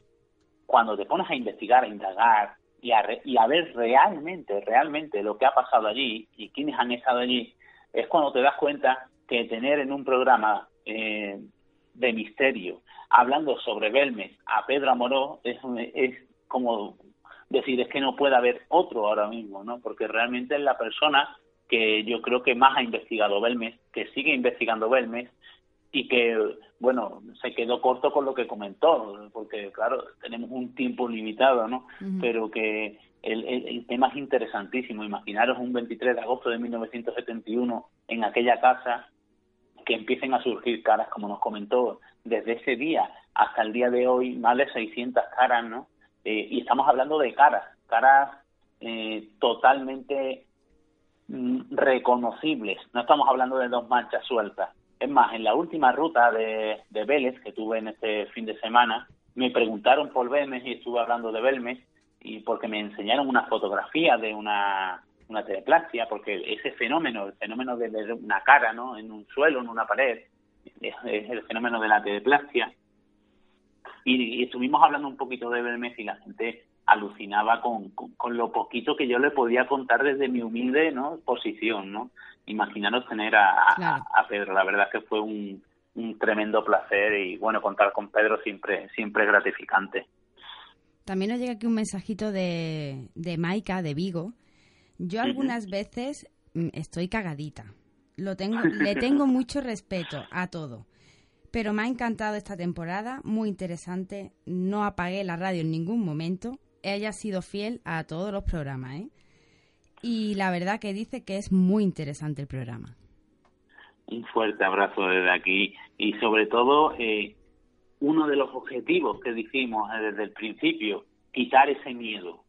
cuando te pones a investigar, a indagar, y a, re, y a ver realmente, realmente lo que ha pasado allí y quiénes han estado allí, es cuando te das cuenta que tener en un programa eh, de misterio, hablando sobre Belmes a Pedro Amoró, es, es como decir, es que no puede haber otro ahora mismo, ¿no? Porque realmente es la persona que yo creo que más ha investigado Belmes, que sigue investigando Belmes y que, bueno, se quedó corto con lo que comentó, porque, claro, tenemos un tiempo limitado, ¿no? Uh -huh. Pero que el, el, el, tema es interesantísimo. Imaginaros un 23 de agosto de 1971 en aquella casa que empiecen a surgir caras, como nos comentó, desde ese día hasta el día de hoy, más de 600 caras, ¿no? Eh, y estamos hablando de caras, caras eh, totalmente mm, reconocibles. No estamos hablando de dos manchas sueltas es más, en la última ruta de, de Vélez que tuve en este fin de semana, me preguntaron por Belmes y estuve hablando de Belmes y porque me enseñaron una fotografía de una, una porque ese fenómeno, el fenómeno de ver una cara ¿no? en un suelo, en una pared, es, es el fenómeno de la teleplasia. Y, y, estuvimos hablando un poquito de Belmes y la gente alucinaba con, con, con, lo poquito que yo le podía contar desde mi humilde ¿no? posición, ¿no? Imaginaros tener a, claro. a, a Pedro, la verdad que fue un, un, tremendo placer y bueno, contar con Pedro siempre, siempre es gratificante. También nos llega aquí un mensajito de, de Maika, de Vigo. Yo algunas uh -huh. veces mm, estoy cagadita. Lo tengo, (laughs) le tengo mucho respeto a todo. Pero me ha encantado esta temporada, muy interesante. No apagué la radio en ningún momento. Ella ha sido fiel a todos los programas, ¿eh? Y la verdad que dice que es muy interesante el programa. Un fuerte abrazo desde aquí y sobre todo eh, uno de los objetivos que dijimos eh, desde el principio, quitar ese miedo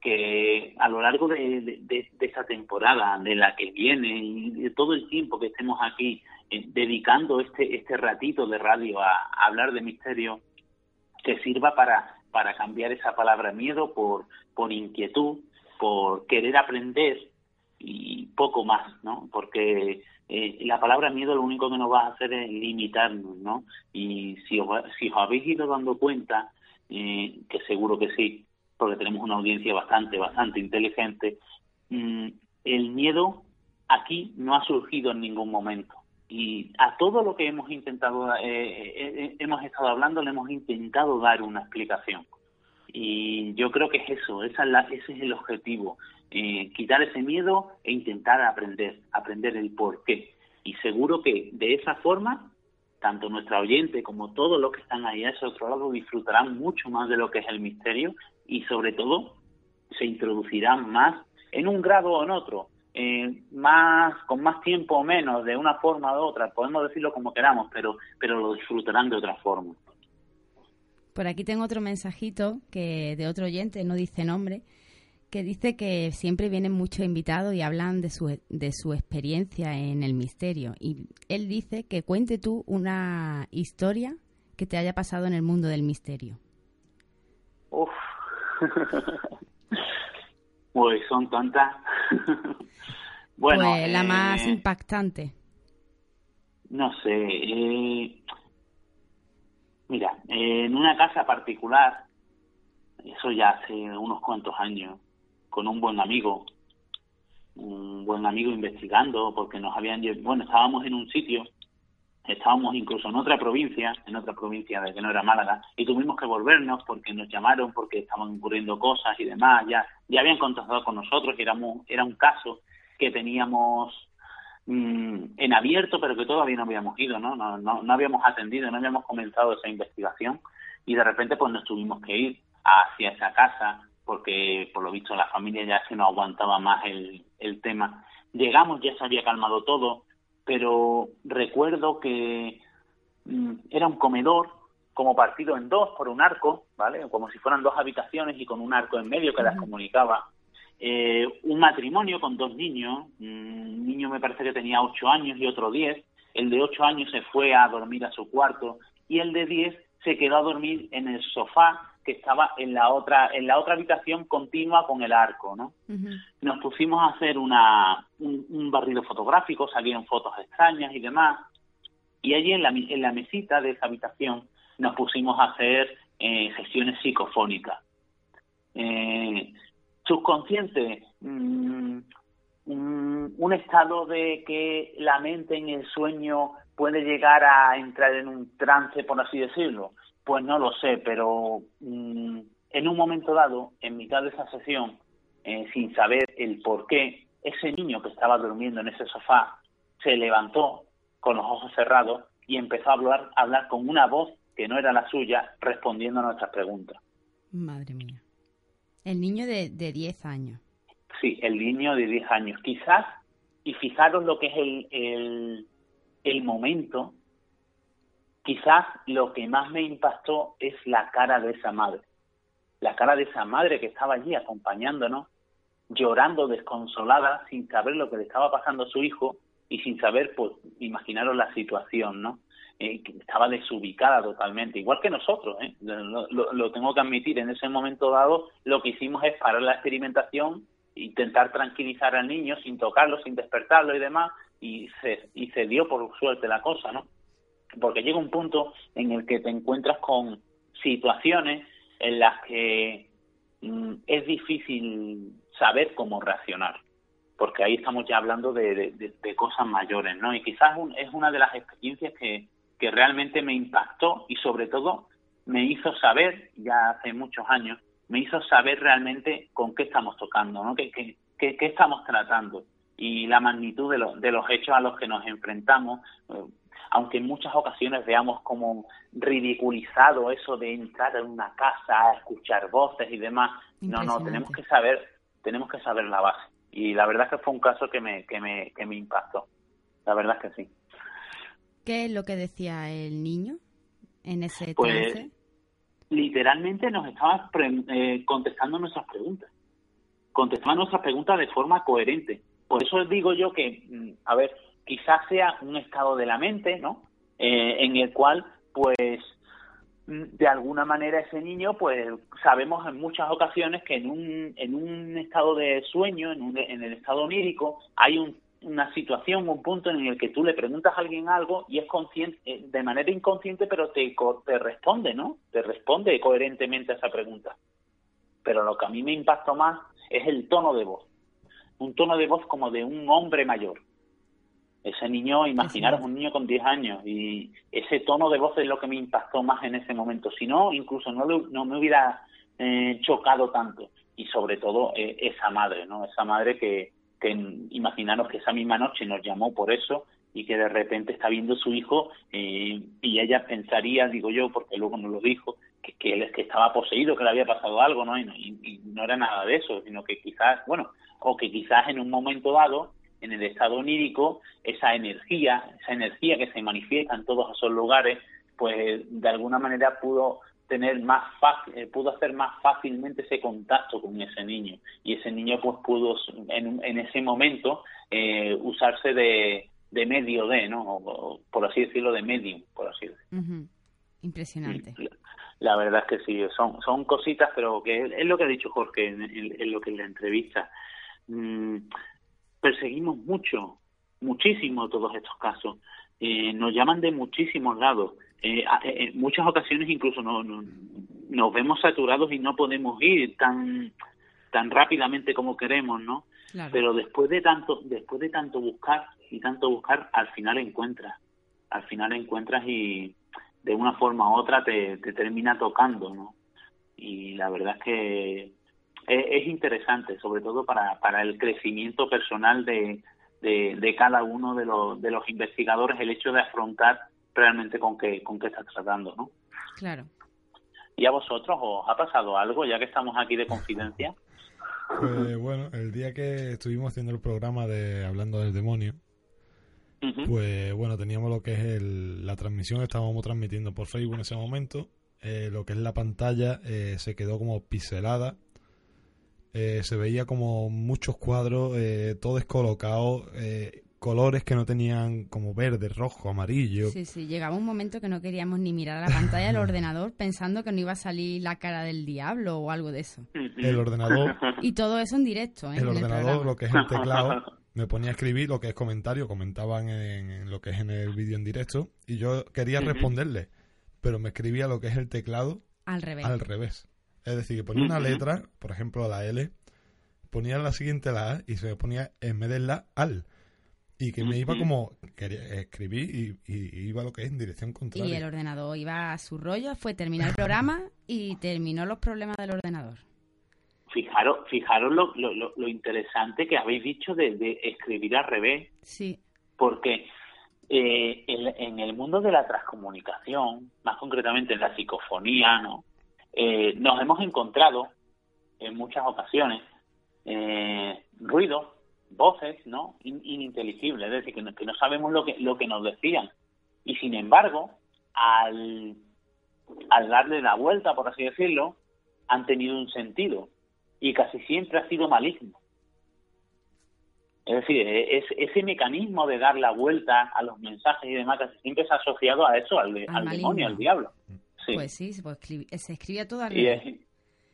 que a lo largo de, de, esta temporada, de la que viene y de todo el tiempo que estemos aquí eh, dedicando este este ratito de radio a, hablar de misterio, que sirva para para cambiar esa palabra miedo por por inquietud, por querer aprender y poco más, ¿no? Porque eh, la palabra miedo lo único que nos va a hacer es limitarnos, ¿no? Y si os, si os habéis ido dando cuenta, eh, que seguro que sí, porque tenemos una audiencia bastante, bastante inteligente, mm, el miedo aquí no ha surgido en ningún momento. Y a todo lo que hemos intentado, eh, hemos estado hablando, le hemos intentado dar una explicación. Y yo creo que es eso, esa es la, ese es el objetivo, eh, quitar ese miedo e intentar aprender, aprender el por qué. Y seguro que de esa forma, tanto nuestra oyente como todos los que están ahí a ese otro lado disfrutarán mucho más de lo que es el misterio y sobre todo se introducirán más en un grado o en otro, eh, más con más tiempo o menos, de una forma u otra, podemos decirlo como queramos, pero, pero lo disfrutarán de otra forma. Por aquí tengo otro mensajito que de otro oyente, no dice nombre, que dice que siempre vienen muchos invitados y hablan de su, de su experiencia en el misterio. Y él dice que cuente tú una historia que te haya pasado en el mundo del misterio. Uf. (laughs) son tantas. (laughs) bueno, pues la más eh, impactante. No sé. Eh, Mira, en una casa particular, eso ya hace unos cuantos años, con un buen amigo, un buen amigo investigando, porque nos habían, bueno, estábamos en un sitio, estábamos incluso en otra provincia, en otra provincia de que no era Málaga, y tuvimos que volvernos porque nos llamaron, porque estaban ocurriendo cosas y demás, ya, ya habían contactado con nosotros, y éramos, era un caso que teníamos Mm, en abierto, pero que todavía no habíamos ido, ¿no? No, ¿no? habíamos atendido, no habíamos comenzado esa investigación y de repente pues nos tuvimos que ir hacia esa casa porque por lo visto la familia ya se no aguantaba más el tema. Llegamos, ya se había calmado todo, pero recuerdo que mm, era un comedor como partido en dos por un arco, ¿vale? Como si fueran dos habitaciones y con un arco en medio que las comunicaba eh, un matrimonio con dos niños, un niño me parece que tenía ocho años y otro diez, el de ocho años se fue a dormir a su cuarto y el de diez se quedó a dormir en el sofá que estaba en la otra en la otra habitación continua con el arco, ¿no? Nos pusimos a hacer una un, barrido fotográfico, salieron fotos extrañas y demás, y allí en la en la mesita de esa habitación nos pusimos a hacer eh, sesiones psicofónicas. Eh, subconsciente, mm, un estado de que la mente en el sueño puede llegar a entrar en un trance, por así decirlo. Pues no lo sé, pero mm, en un momento dado, en mitad de esa sesión, eh, sin saber el por qué, ese niño que estaba durmiendo en ese sofá se levantó con los ojos cerrados y empezó a hablar, a hablar con una voz que no era la suya, respondiendo a nuestras preguntas. Madre mía. El niño de, de 10 años. Sí, el niño de 10 años. Quizás, y fijaros lo que es el, el, el momento, quizás lo que más me impactó es la cara de esa madre. La cara de esa madre que estaba allí acompañándonos, llorando desconsolada, sin saber lo que le estaba pasando a su hijo y sin saber, pues, imaginaros la situación, ¿no? Eh, que estaba desubicada totalmente, igual que nosotros, ¿eh? lo, tengo que admitir, en ese momento dado lo que hicimos es parar la experimentación, intentar tranquilizar al niño sin tocarlo, sin despertarlo y demás, y se, y se dio por suerte la cosa, ¿no? Porque llega un punto en el que te encuentras con situaciones en las que mm, es difícil saber cómo reaccionar porque ahí estamos ya hablando de, cosas mayores, ¿no? Y quizás es una de las experiencias que, que realmente me impactó y sobre todo me hizo saber, ya hace muchos años, me hizo saber realmente con qué estamos tocando, ¿no? qué, qué, qué, estamos tratando y la magnitud de, de los hechos a los que nos enfrentamos. Aunque en muchas ocasiones veamos como ridiculizado eso de entrar en una casa a escuchar voces y demás, no, no, tenemos que saber, tenemos que saber la base. Y la verdad es que fue un caso que me, que me, que me impactó. La verdad es que sí. ¿Qué es lo que decía el niño en ese pues, Literalmente nos estaba eh, contestando nuestras preguntas. Contestaba nuestras preguntas de forma coherente. Por eso digo yo que, mm, a ver, quizás sea un estado de la mente, ¿no? Eh, en el cual, pues, mm, de alguna manera ese niño, pues, sabemos en muchas ocasiones que en un, en un estado de sueño, en, un, en el estado onírico, hay un una situación, un punto en el que tú le preguntas a alguien algo y es consciente, eh, de manera inconsciente, pero te, te responde, ¿no? Te responde coherentemente a esa pregunta. Pero lo que a mí me impactó más es el tono de voz. Un tono de voz como de un hombre mayor. Ese niño, imaginaros un niño con 10 años y ese tono de voz es lo que me impactó más en ese momento. Si no, incluso no, no me hubiera eh, chocado tanto. Y sobre todo eh, esa madre, ¿no? Esa madre que, que imaginaros que esa misma noche nos llamó por eso y que de repente está viendo su hijo eh, y ella pensaría, digo yo, porque luego nos lo dijo, que, que él que estaba poseído, que le había pasado algo, ¿no? Y, no era nada de eso, sino que quizás, bueno, o que quizás en un momento dado, en el estado onírico, esa energía, esa energía que se manifiesta en todos esos lugares, pues de alguna manera pudo tener más fácil, eh, pudo hacer más fácilmente ese contacto con ese niño y ese niño pues pudo en, en ese momento eh, usarse de, de medio de, ¿no? por así decirlo, de medium, por así decirlo. Impresionante. La, verdad es que sí, son, son cositas, pero que es, lo que ha dicho Jorge en, lo que en la entrevista. Mm, perseguimos mucho, muchísimo todos estos casos. Eh, nos llaman de muchísimos lados eh, en muchas ocasiones incluso no, nos vemos saturados y no podemos ir tan tan rápidamente como queremos, ¿no? Pero después de tanto después de tanto buscar y tanto buscar, al final encuentras, al final encuentras y de una forma u otra te, te termina tocando, ¿no? Y la verdad es que es, es interesante, sobre todo para, para el crecimiento personal de, de, de cada uno de los, de los investigadores, el hecho de afrontar realmente con qué, con qué estás tratando, ¿no? Claro. ¿Y a vosotros os ha pasado algo, ya que estamos aquí de confidencia? Pues bueno, el día que estuvimos haciendo el programa de Hablando del Demonio, pues bueno, teníamos lo que es el, la transmisión, estábamos transmitiendo por Facebook en ese momento, eh, lo que es la pantalla eh, se quedó como pixelada, eh, se veía como muchos cuadros, todo descolocado, colores que no tenían como verde, rojo, amarillo. Sí, sí, llegaba un momento que no queríamos ni mirar a la pantalla del (laughs) ordenador pensando que no iba a salir la cara del diablo o algo de eso. El ordenador... (laughs) Y todo eso en directo. ¿eh? El ordenador, lo que es el teclado, (laughs) me ponía a escribir lo que es comentario, comentaban en, lo que es en el vídeo en directo y yo quería responderle, pero me escribía lo que es el teclado al revés. Al revés. Es decir, que ponía una letra, por ejemplo la L, ponía la siguiente la A y se ponía en vez de la al y que me iba como quería escribir y, y, iba lo que es en dirección contraria. Y el ordenador iba a su rollo, fue terminar el programa y terminó los problemas del ordenador. Fijaros, fijaros lo, lo, lo interesante que habéis dicho de, escribir al revés. Sí. Porque eh, en, el mundo de la transcomunicación, más concretamente en la psicofonía, ¿no? Eh, nos hemos encontrado en muchas ocasiones eh, ruidos voces no ininteligibles, es decir, que no, que no sabemos lo que, lo que nos decían. Y sin embargo, al, al darle la vuelta, por así decirlo, han tenido un sentido y casi siempre ha sido maligno. Es decir, es, ese mecanismo de dar la vuelta a los mensajes y demás casi siempre se ha asociado a eso, al, demonio, al diablo. Pues sí, se, se escribe todo al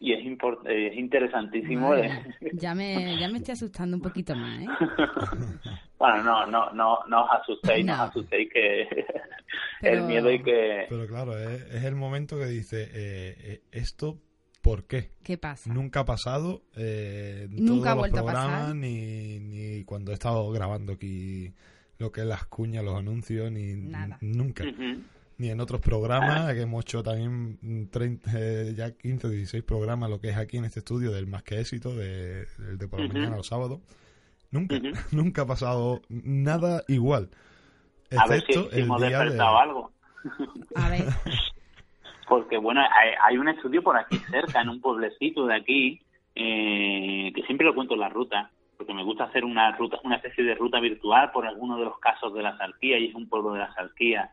y es, es interesantísimo. (laughs) ya, me, ya me estoy asustando un poquito más, ¿eh? (laughs) bueno, no, no, no, no os asustéis, no, os asustéis que (laughs) el miedo y que... Pero claro, es, el momento que dice, eh, eh, esto ¿Por qué? ¿Qué pasa? Nunca ha pasado. Eh, Nunca ha vuelto a pasar. Ni, ni cuando he estado grabando aquí lo que es las cuñas, los anuncios, ni Nada. nunca ni en otros programas, que hemos hecho también 30, eh, ya 15 o 16 programas, lo que es aquí en este estudio del Más que Éxito, de, de por la mañana los sábados. Nunca, (laughs) nunca ha pasado nada igual. a ver si, hemos despertado algo. A ver. (laughs) Porque, bueno, hay, un estudio por aquí cerca, en un pueblecito de aquí, eh, que siempre lo cuento en la ruta, porque me gusta hacer una ruta, una especie de ruta virtual por alguno de los casos de la Salquía, y es un pueblo de la Salquía,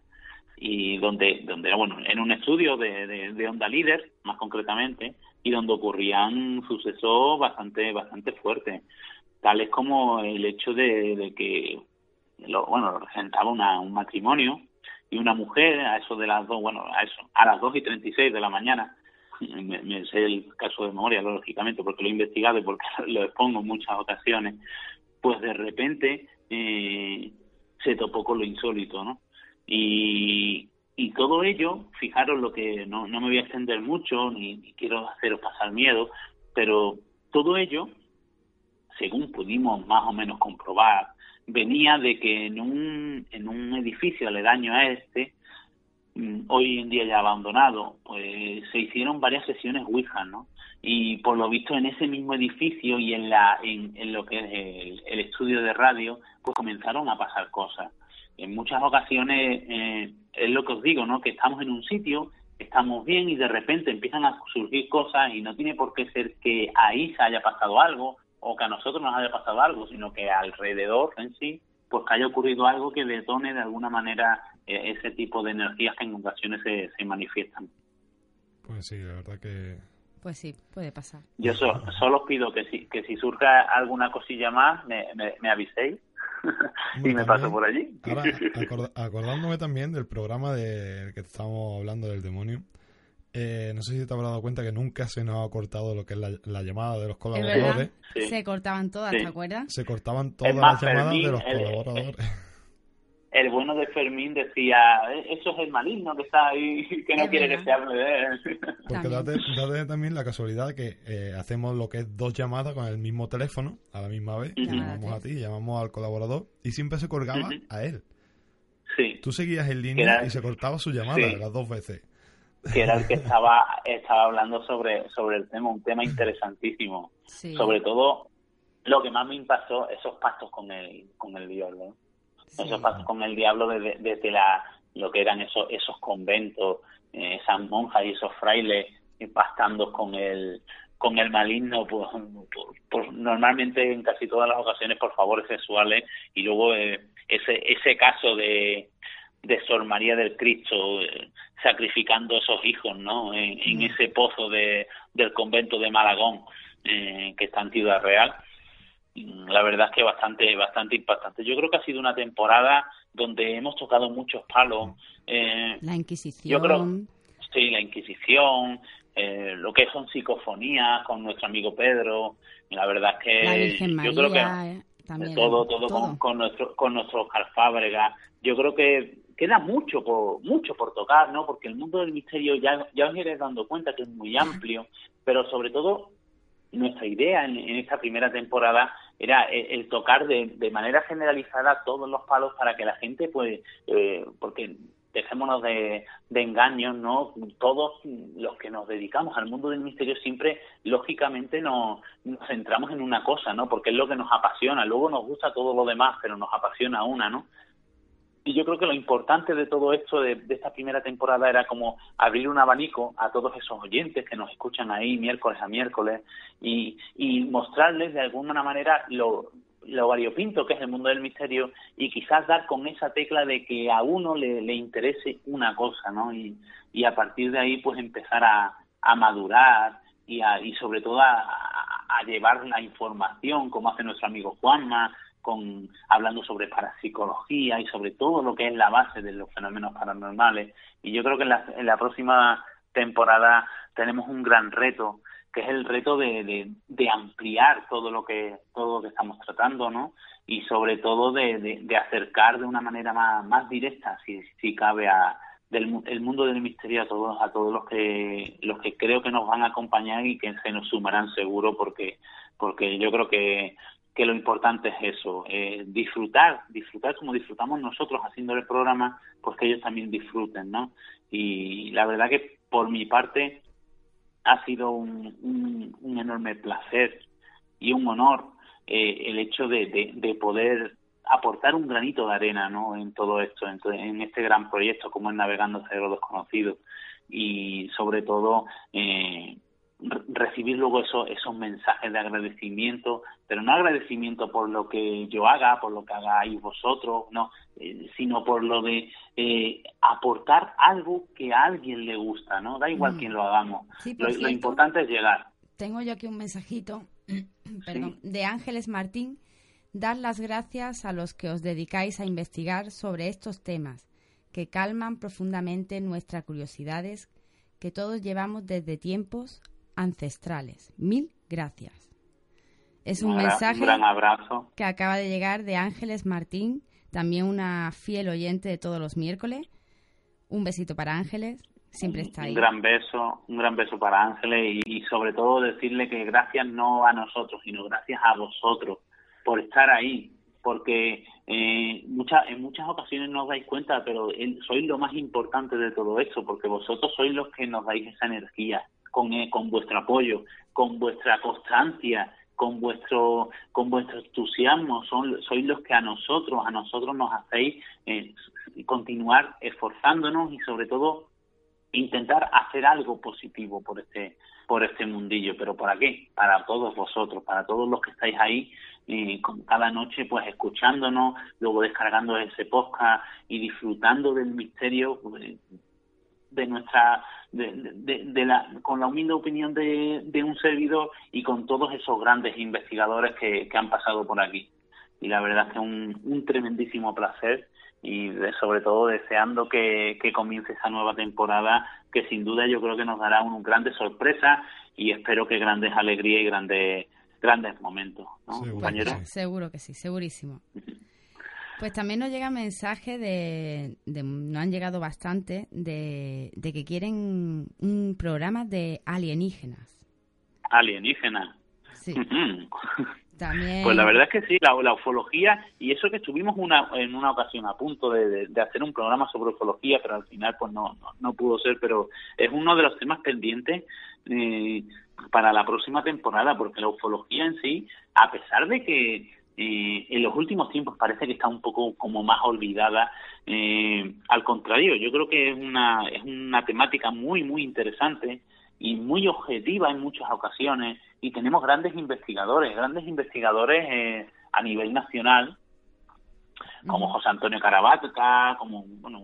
y donde, donde bueno, en un estudio de, de, Onda Líder, más concretamente, y donde ocurrían sucesos bastante, bastante fuertes, tales como el hecho de, que, lo, bueno, representaba una, un matrimonio y una mujer a eso de las dos, bueno, a eso, a las dos y treinta y seis de la mañana, me, sé el caso de memoria, lógicamente, porque lo he investigado y porque (laughs) lo expongo en muchas ocasiones, pues de repente eh, se topó con lo insólito, ¿no? Y, todo ello, fijaros lo que no, no me voy a extender mucho, ni, quiero haceros pasar miedo, pero todo ello, según pudimos más o menos comprobar, venía de que en un, en un edificio aledaño a este, Mm, hoy en día ya abandonado, pues se hicieron varias sesiones Ouija, ¿no? Y por lo visto en ese mismo edificio y en, la, en, lo que es el, estudio de radio, pues comenzaron a pasar cosas. En muchas ocasiones eh, es lo que os digo, ¿no? Que estamos en un sitio, estamos bien y de repente empiezan a surgir cosas y no tiene por qué ser que ahí se haya pasado algo o que a nosotros nos haya pasado algo, sino que alrededor en sí, pues que haya ocurrido algo que detone de alguna manera e-, ese tipo de energías que en ocasiones se, se manifiestan. Pues sí, la verdad que... Pues sí, puede pasar. Yo solo os pido que si, que si surja alguna cosilla más, me, me, aviséis (laughs) y me paso por allí. (laughs) acordándome también del programa de que estábamos hablando del demonio, eh, no sé si te habrás dado cuenta que nunca se nos ha cortado lo que es la, llamada de los colaboradores. Se cortaban todas, ¿te acuerdas? Se cortaban todas las llamadas de los colaboradores el bueno de Fermín decía, eh, eso es el maligno que está ahí, (laughs) que no quiere que se hable de él. Porque date, también la casualidad que eh, hacemos lo que es dos llamadas con el mismo teléfono a la misma vez, llamamos a ti, llamamos al colaborador y siempre se colgaba a él. Sí. Tú seguías en línea y se cortaba su llamada las dos veces. Que era el que (laughs) estaba, estaba hablando sobre, sobre el tema, un tema interesantísimo. Sobre todo, lo que más me impactó, esos pactos con el, con el diablo. Eso pasa con el diablo desde, la, lo que eran esos, esos conventos, eh, esas monjas y esos frailes pastando con el con el maligno pues, por, normalmente en casi todas las ocasiones por favores sexuales y luego eh, ese ese caso de de Sor María del Cristo eh, sacrificando esos hijos no en, mm. ese pozo de del convento de Malagón que está en Ciudad Real la verdad es que bastante bastante impactante. Yo creo que ha sido una temporada donde hemos tocado muchos palos. Eh, la Inquisición. Yo creo, sí, la Inquisición, eh, lo que son psicofonías con nuestro amigo Pedro. La verdad es que yo creo que eh, todo, todo, Con, nuestro con nuestro Oscar Yo creo que queda mucho por mucho por tocar, ¿no? Porque el mundo del misterio ya ya os iréis dando cuenta que es muy amplio, pero sobre todo nuestra idea en, esta primera temporada era el, tocar de, manera generalizada todos los palos para que la gente, pues, eh, porque dejémonos de, engaños, ¿no? Todos los que nos dedicamos al mundo del misterio siempre, lógicamente, nos, nos centramos en una cosa, ¿no? Porque es lo que nos apasiona. Luego nos gusta todo lo demás, pero nos apasiona una, ¿no? Y yo creo que lo importante de todo esto, de, esta primera temporada, era como abrir un abanico a todos esos oyentes que nos escuchan ahí miércoles a miércoles y, mostrarles de alguna manera lo, lo variopinto que es el mundo del misterio y quizás dar con esa tecla de que a uno le, le interese una cosa, ¿no? Y, y a partir de ahí, pues empezar a, a madurar y, a, y sobre todo a llevar la información, como hace nuestro amigo Juanma, con hablando sobre parapsicología y sobre todo lo que es la base de los fenómenos paranormales. Y yo creo que en la, en la próxima temporada tenemos un gran reto, que es el reto de, de, ampliar todo lo que todo lo que estamos tratando, ¿no? Y sobre todo de, de, acercar de una manera más, más directa, si, si cabe, a del el mundo del misterio a todos a todos los que los que creo que nos van a acompañar y que se nos sumarán seguro porque porque yo creo que que lo importante es eso, eh, disfrutar, disfrutar como disfrutamos nosotros haciendo el programa, pues que ellos también disfruten, ¿no? Y la verdad que por mi parte ha sido un, enorme placer y un honor eh, el hecho de, de, poder aportar un granito de arena ¿no? en todo esto, en, en este gran proyecto como es Navegando lo desconocido y sobre todo eh, recibir luego eso, esos mensajes de agradecimiento, pero no agradecimiento por lo que yo haga, por lo que hagáis vosotros, no, eh, sino por lo de eh, aportar algo que a alguien le gusta, ¿no? Da igual mm. quién lo hagamos. lo, importante es llegar. Tengo yo aquí un mensajito, (clears throat) perdón, de Ángeles Martín. Dar las gracias a los que os dedicáis a investigar sobre estos temas, que calman profundamente nuestras curiosidades que todos llevamos desde tiempos ancestrales. Mil gracias. Es un, mensaje abrazo. que acaba de llegar de Ángeles Martín, también una fiel oyente de todos los miércoles. Un besito para Ángeles, siempre está ahí. Un gran beso, un gran beso para Ángeles y, sobre todo decirle que gracias no a nosotros, sino gracias a vosotros por estar ahí, porque eh, muchas en muchas ocasiones no os dais cuenta, pero sois lo más importante de todo esto, porque vosotros sois los que nos dais esa energía, con, eh, con vuestro apoyo, con vuestra constancia, con vuestro con vuestro entusiasmo. Son sois los que a nosotros a nosotros nos hacéis eh, continuar esforzándonos y sobre todo intentar hacer algo positivo por este por este mundillo. Pero para qué para todos vosotros para todos los que estáis ahí eh, cada noche pues escuchándonos luego descargando ese podcast y disfrutando del misterio pues, de nuestra de, la, con la humilde opinión de, un servidor y con todos esos grandes investigadores que, han pasado por aquí. Y la verdad es que es un, tremendísimo placer y sobre todo deseando que, comience esa nueva temporada que sin duda yo creo que nos dará un, grandes sorpresas y espero que grandes alegrías y grandes grandes momentos, ¿no, Seguro que sí, segurísimo. (laughs) Pues también nos llega mensaje de, de no han llegado bastante, de, que quieren un programa de alienígenas. Alienígenas. Sí. (laughs) También... Pues la verdad es que sí, la, ufología, y eso que estuvimos una, en una ocasión a punto de, hacer un programa sobre ufología, pero al final pues no, no, pudo ser, pero es uno de los temas pendientes eh, para la próxima temporada, porque la ufología en sí, a pesar de que eh, en los últimos tiempos parece que está un poco como más olvidada. Eh, al contrario, yo creo que es una, es una temática muy, muy interesante y muy objetiva en muchas ocasiones y tenemos grandes investigadores, grandes investigadores eh, a nivel nacional como José Antonio Carabatka, como, bueno,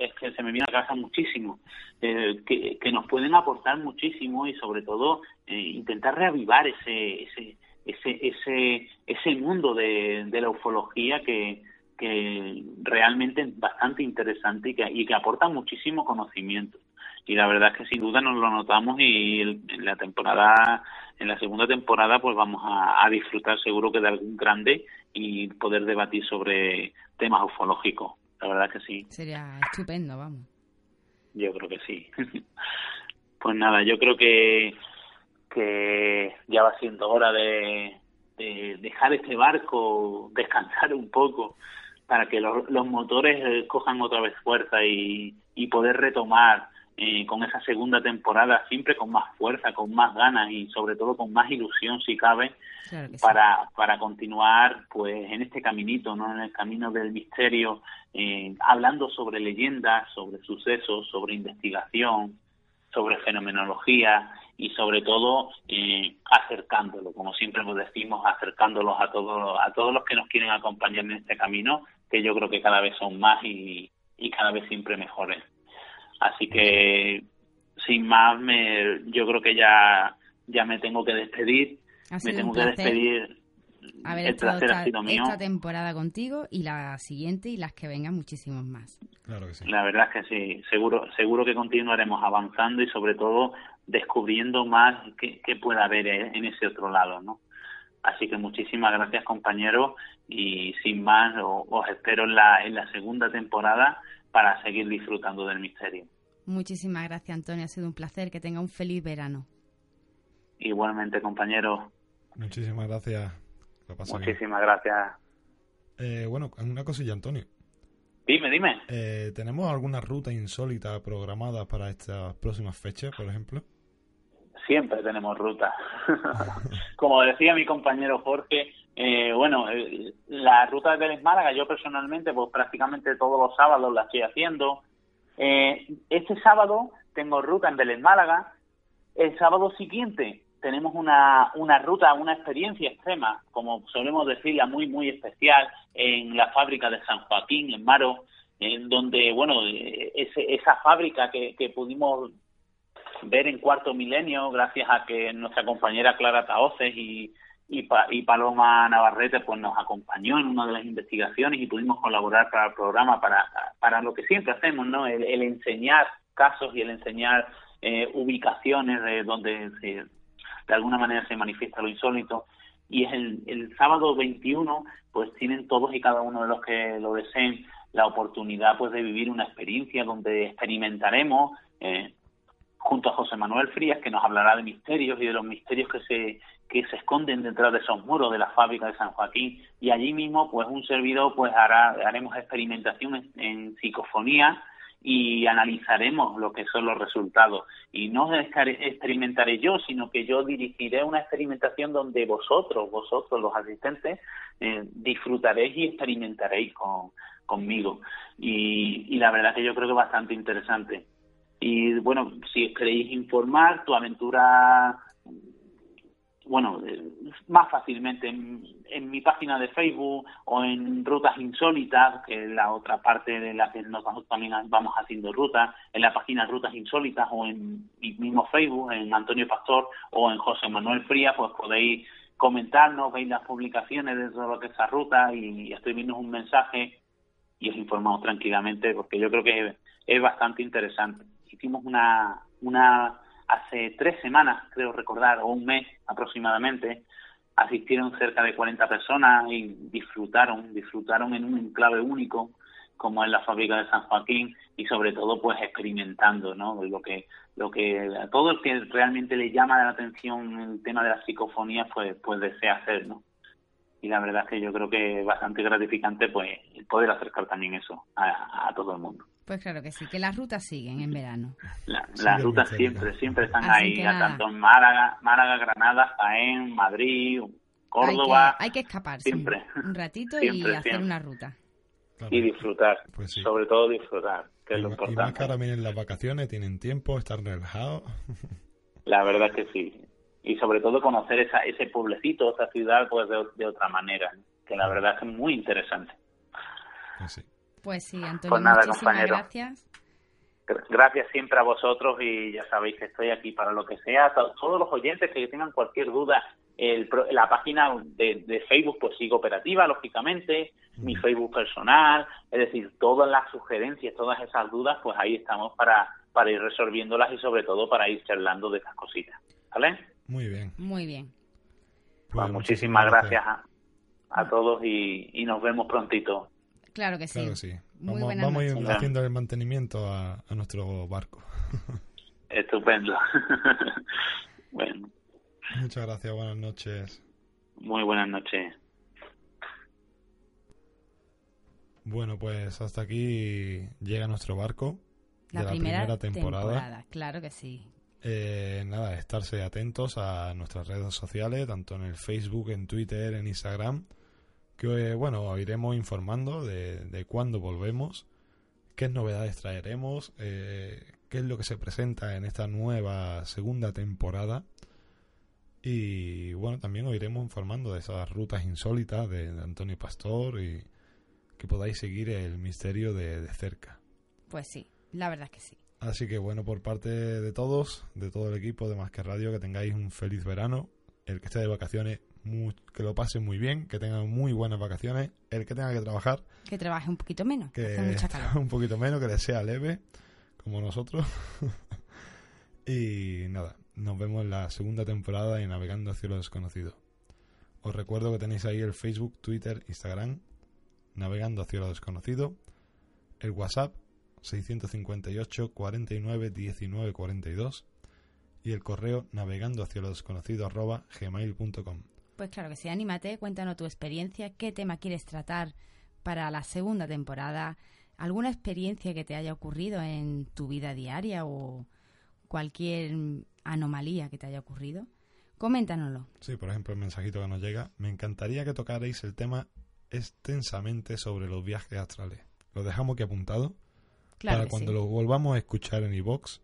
es que se me viene a casa muchísimo, que, que nos pueden aportar muchísimo y sobre todo intentar reavivar ese, ese, ese, ese, ese mundo de, de la ufología que, que realmente es bastante interesante y que, y que aporta muchísimo conocimiento. Y la verdad es que sin duda nos lo notamos y en la temporada, en la segunda temporada, pues vamos a, a disfrutar seguro que de algún grande y poder debatir sobre temas ufológicos. La verdad que sí. Sería estupendo, vamos. Yo creo que sí. (laughs) pues nada, yo creo que que ya va siendo hora de, dejar este barco descansar un poco para que los, motores eh, cojan otra vez fuerza y, poder retomar eh, con esa segunda temporada siempre con más fuerza, con más ganas y sobre todo con más ilusión si cabe para, para continuar pues en este caminito, no en el camino del misterio, eh, hablando sobre leyendas, sobre sucesos, sobre investigación, sobre fenomenología y sobre todo eh, acercándolo, como siempre nos decimos, acercándolos a todos a todos los que nos quieren acompañar en este camino, que yo creo que cada vez son más y, y cada vez siempre mejores. Así que sin más, me, yo creo que ya ya me tengo que despedir, me tengo que despedir haber el placer esta, esta temporada contigo y la siguiente y las que vengan muchísimos más. Claro que sí. La verdad es que sí, seguro, seguro que continuaremos avanzando y sobre todo descubriendo más que, pueda haber en ese otro lado, ¿no? Así que muchísimas gracias compañeros y sin más os espero en la, en la segunda temporada para seguir disfrutando del misterio. Muchísimas gracias Antonio, ha sido un placer, que tenga un feliz verano. Igualmente compañero. Muchísimas gracias. Muchísimas gracias. Eh, bueno, una cosilla, Antonio. Dime, dime. Eh, ¿Tenemos alguna ruta insólita programada para estas próximas fechas, por ejemplo? Siempre tenemos ruta. (laughs) Como decía mi compañero Jorge, Eh, bueno, eh, la ruta de Málaga, yo personalmente, pues prácticamente todos los sábados la estoy haciendo. Eh, este sábado tengo ruta en Vélez Málaga. El sábado siguiente tenemos una, una ruta, una experiencia extrema, como solemos decirla, muy, muy especial, en la fábrica de San Joaquín, en Maro, en donde, bueno, ese, esa fábrica que, que pudimos ver en cuarto milenio, gracias a que nuestra compañera Clara Taoces y, y, y, Paloma Navarrete pues nos acompañó en una de las investigaciones y pudimos colaborar para el programa para, para lo que siempre hacemos, ¿no? El, enseñar casos y el enseñar eh, ubicaciones de donde se, de alguna manera se manifiesta lo insólito. Y es el, el sábado 21, pues tienen todos y cada uno de los que lo deseen la oportunidad pues de vivir una experiencia donde experimentaremos eh, junto a José Manuel Frías, que nos hablará de misterios y de los misterios que se, que se esconden detrás de esos muros de la fábrica de San Joaquín. Y allí mismo, pues un servidor, pues hará, haremos experimentación en, psicofonía y analizaremos lo que son los resultados. Y no experimentaré yo, sino que yo dirigiré una experimentación donde vosotros, vosotros los asistentes, eh, disfrutaréis y experimentaréis con, conmigo. Y, y la verdad que yo creo que es bastante interesante. Y bueno, si queréis informar, tu aventura, bueno, eh, más fácilmente en, mi página de Facebook o en Rutas Insólitas, que es la otra parte de la que nosotros también vamos haciendo rutas, en la página Rutas Insólitas o en mi mismo Facebook, en Antonio Pastor o en José Manuel Fría, pues podéis comentarnos, veis las publicaciones de todo lo que es esa ruta y escribirnos un mensaje y os informamos tranquilamente porque yo creo que es bastante interesante hicimos una, una hace tres semanas, creo recordar, o un mes aproximadamente, asistieron cerca de 40 personas y disfrutaron, disfrutaron en un enclave único como es la fábrica de San Joaquín y sobre todo pues experimentando, ¿no? Lo que lo que a todo el que realmente le llama la atención el tema de la psicofonía pues pues desea hacer, ¿no? Y la verdad es que yo creo que es bastante gratificante pues poder acercar también eso a todo el mundo. Pues claro que sí, que las rutas siguen en verano. las rutas siempre, siempre están ahí, tanto en Málaga, Málaga, Granada, Jaén, Madrid, Córdoba. Hay que, escapar siempre. un ratito y hacer una ruta. y disfrutar, pues sobre todo disfrutar, que es lo importante. Y más que ahora vienen las vacaciones, tienen tiempo, estar relajados. (laughs) La verdad que sí. Y sobre todo conocer esa, ese pueblecito, esa ciudad, pues de, otra manera, que la verdad es muy interesante. Pues sí. Pues sí, Antonio, pues nada, compañero. gracias. Gracias siempre a vosotros y ya sabéis que estoy aquí para lo que sea. Todos los oyentes que tengan cualquier duda, el, la página de, Facebook pues sigue operativa, lógicamente, mi Facebook personal, es decir, todas las sugerencias, todas esas dudas, pues ahí estamos para, para ir resolviéndolas y sobre todo para ir charlando de esas cositas. ¿Vale? Muy bien. Muy bien. Pues, muchísimas gracias, a, todos y, y nos vemos prontito. Claro que sí. Vamos, vamos haciendo el mantenimiento a, nuestro barco. (laughs) Estupendo. (laughs) bueno. Muchas gracias, buenas noches. Muy buenas noches. Bueno, pues hasta aquí llega nuestro barco de la primera, temporada. Claro que sí. Eh, nada, estarse atentos a nuestras redes sociales, tanto en el Facebook, en Twitter, en Instagram que bueno, iremos informando de, de cuándo volvemos, qué novedades traeremos, eh, qué es lo que se presenta en esta nueva segunda temporada. Y bueno, también os iremos informando de esas rutas insólitas de, Antonio Pastor y que podáis seguir el misterio de, de, cerca. Pues sí, la verdad es que sí. Así que bueno, por parte de todos, de todo el equipo de Más que Radio, que tengáis un feliz verano. El que esté de vacaciones, que lo pasen muy bien, que tengan muy buenas vacaciones. El que tenga que trabajar. Que trabaje un poquito menos, que hace mucha (laughs) calor. un poquito menos, que le sea leve, como nosotros. (laughs) y nada, nos vemos en la segunda temporada de Navegando hacia lo desconocido. Os recuerdo que tenéis ahí el Facebook, Twitter, Instagram, Navegando hacia lo desconocido, el WhatsApp 658 49 19 42 y el correo navegando hacia lo desconocido arroba gmail.com. Pues claro que sí, anímate, cuéntanos tu experiencia, qué tema quieres tratar para la segunda temporada, alguna experiencia que te haya ocurrido en tu vida diaria o cualquier anomalía que te haya ocurrido. Coméntanoslo. Sí, por ejemplo, el mensajito que nos llega. Me encantaría que tocarais el tema extensamente sobre los viajes astrales. Lo dejamos aquí apuntado Claro para que cuando sí. lo volvamos a escuchar en iVox,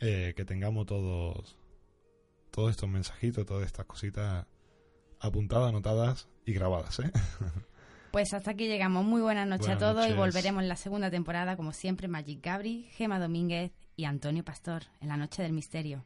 eh, que tengamos todos, todos estos mensajitos, todas estas cositas apuntadas, anotadas y grabadas. ¿eh? (laughs) Pues hasta aquí llegamos. Muy buenas noches a todos y volveremos en la segunda temporada, como siempre, Magic Gabri, Gema Domínguez y Antonio Pastor en la Noche del Misterio.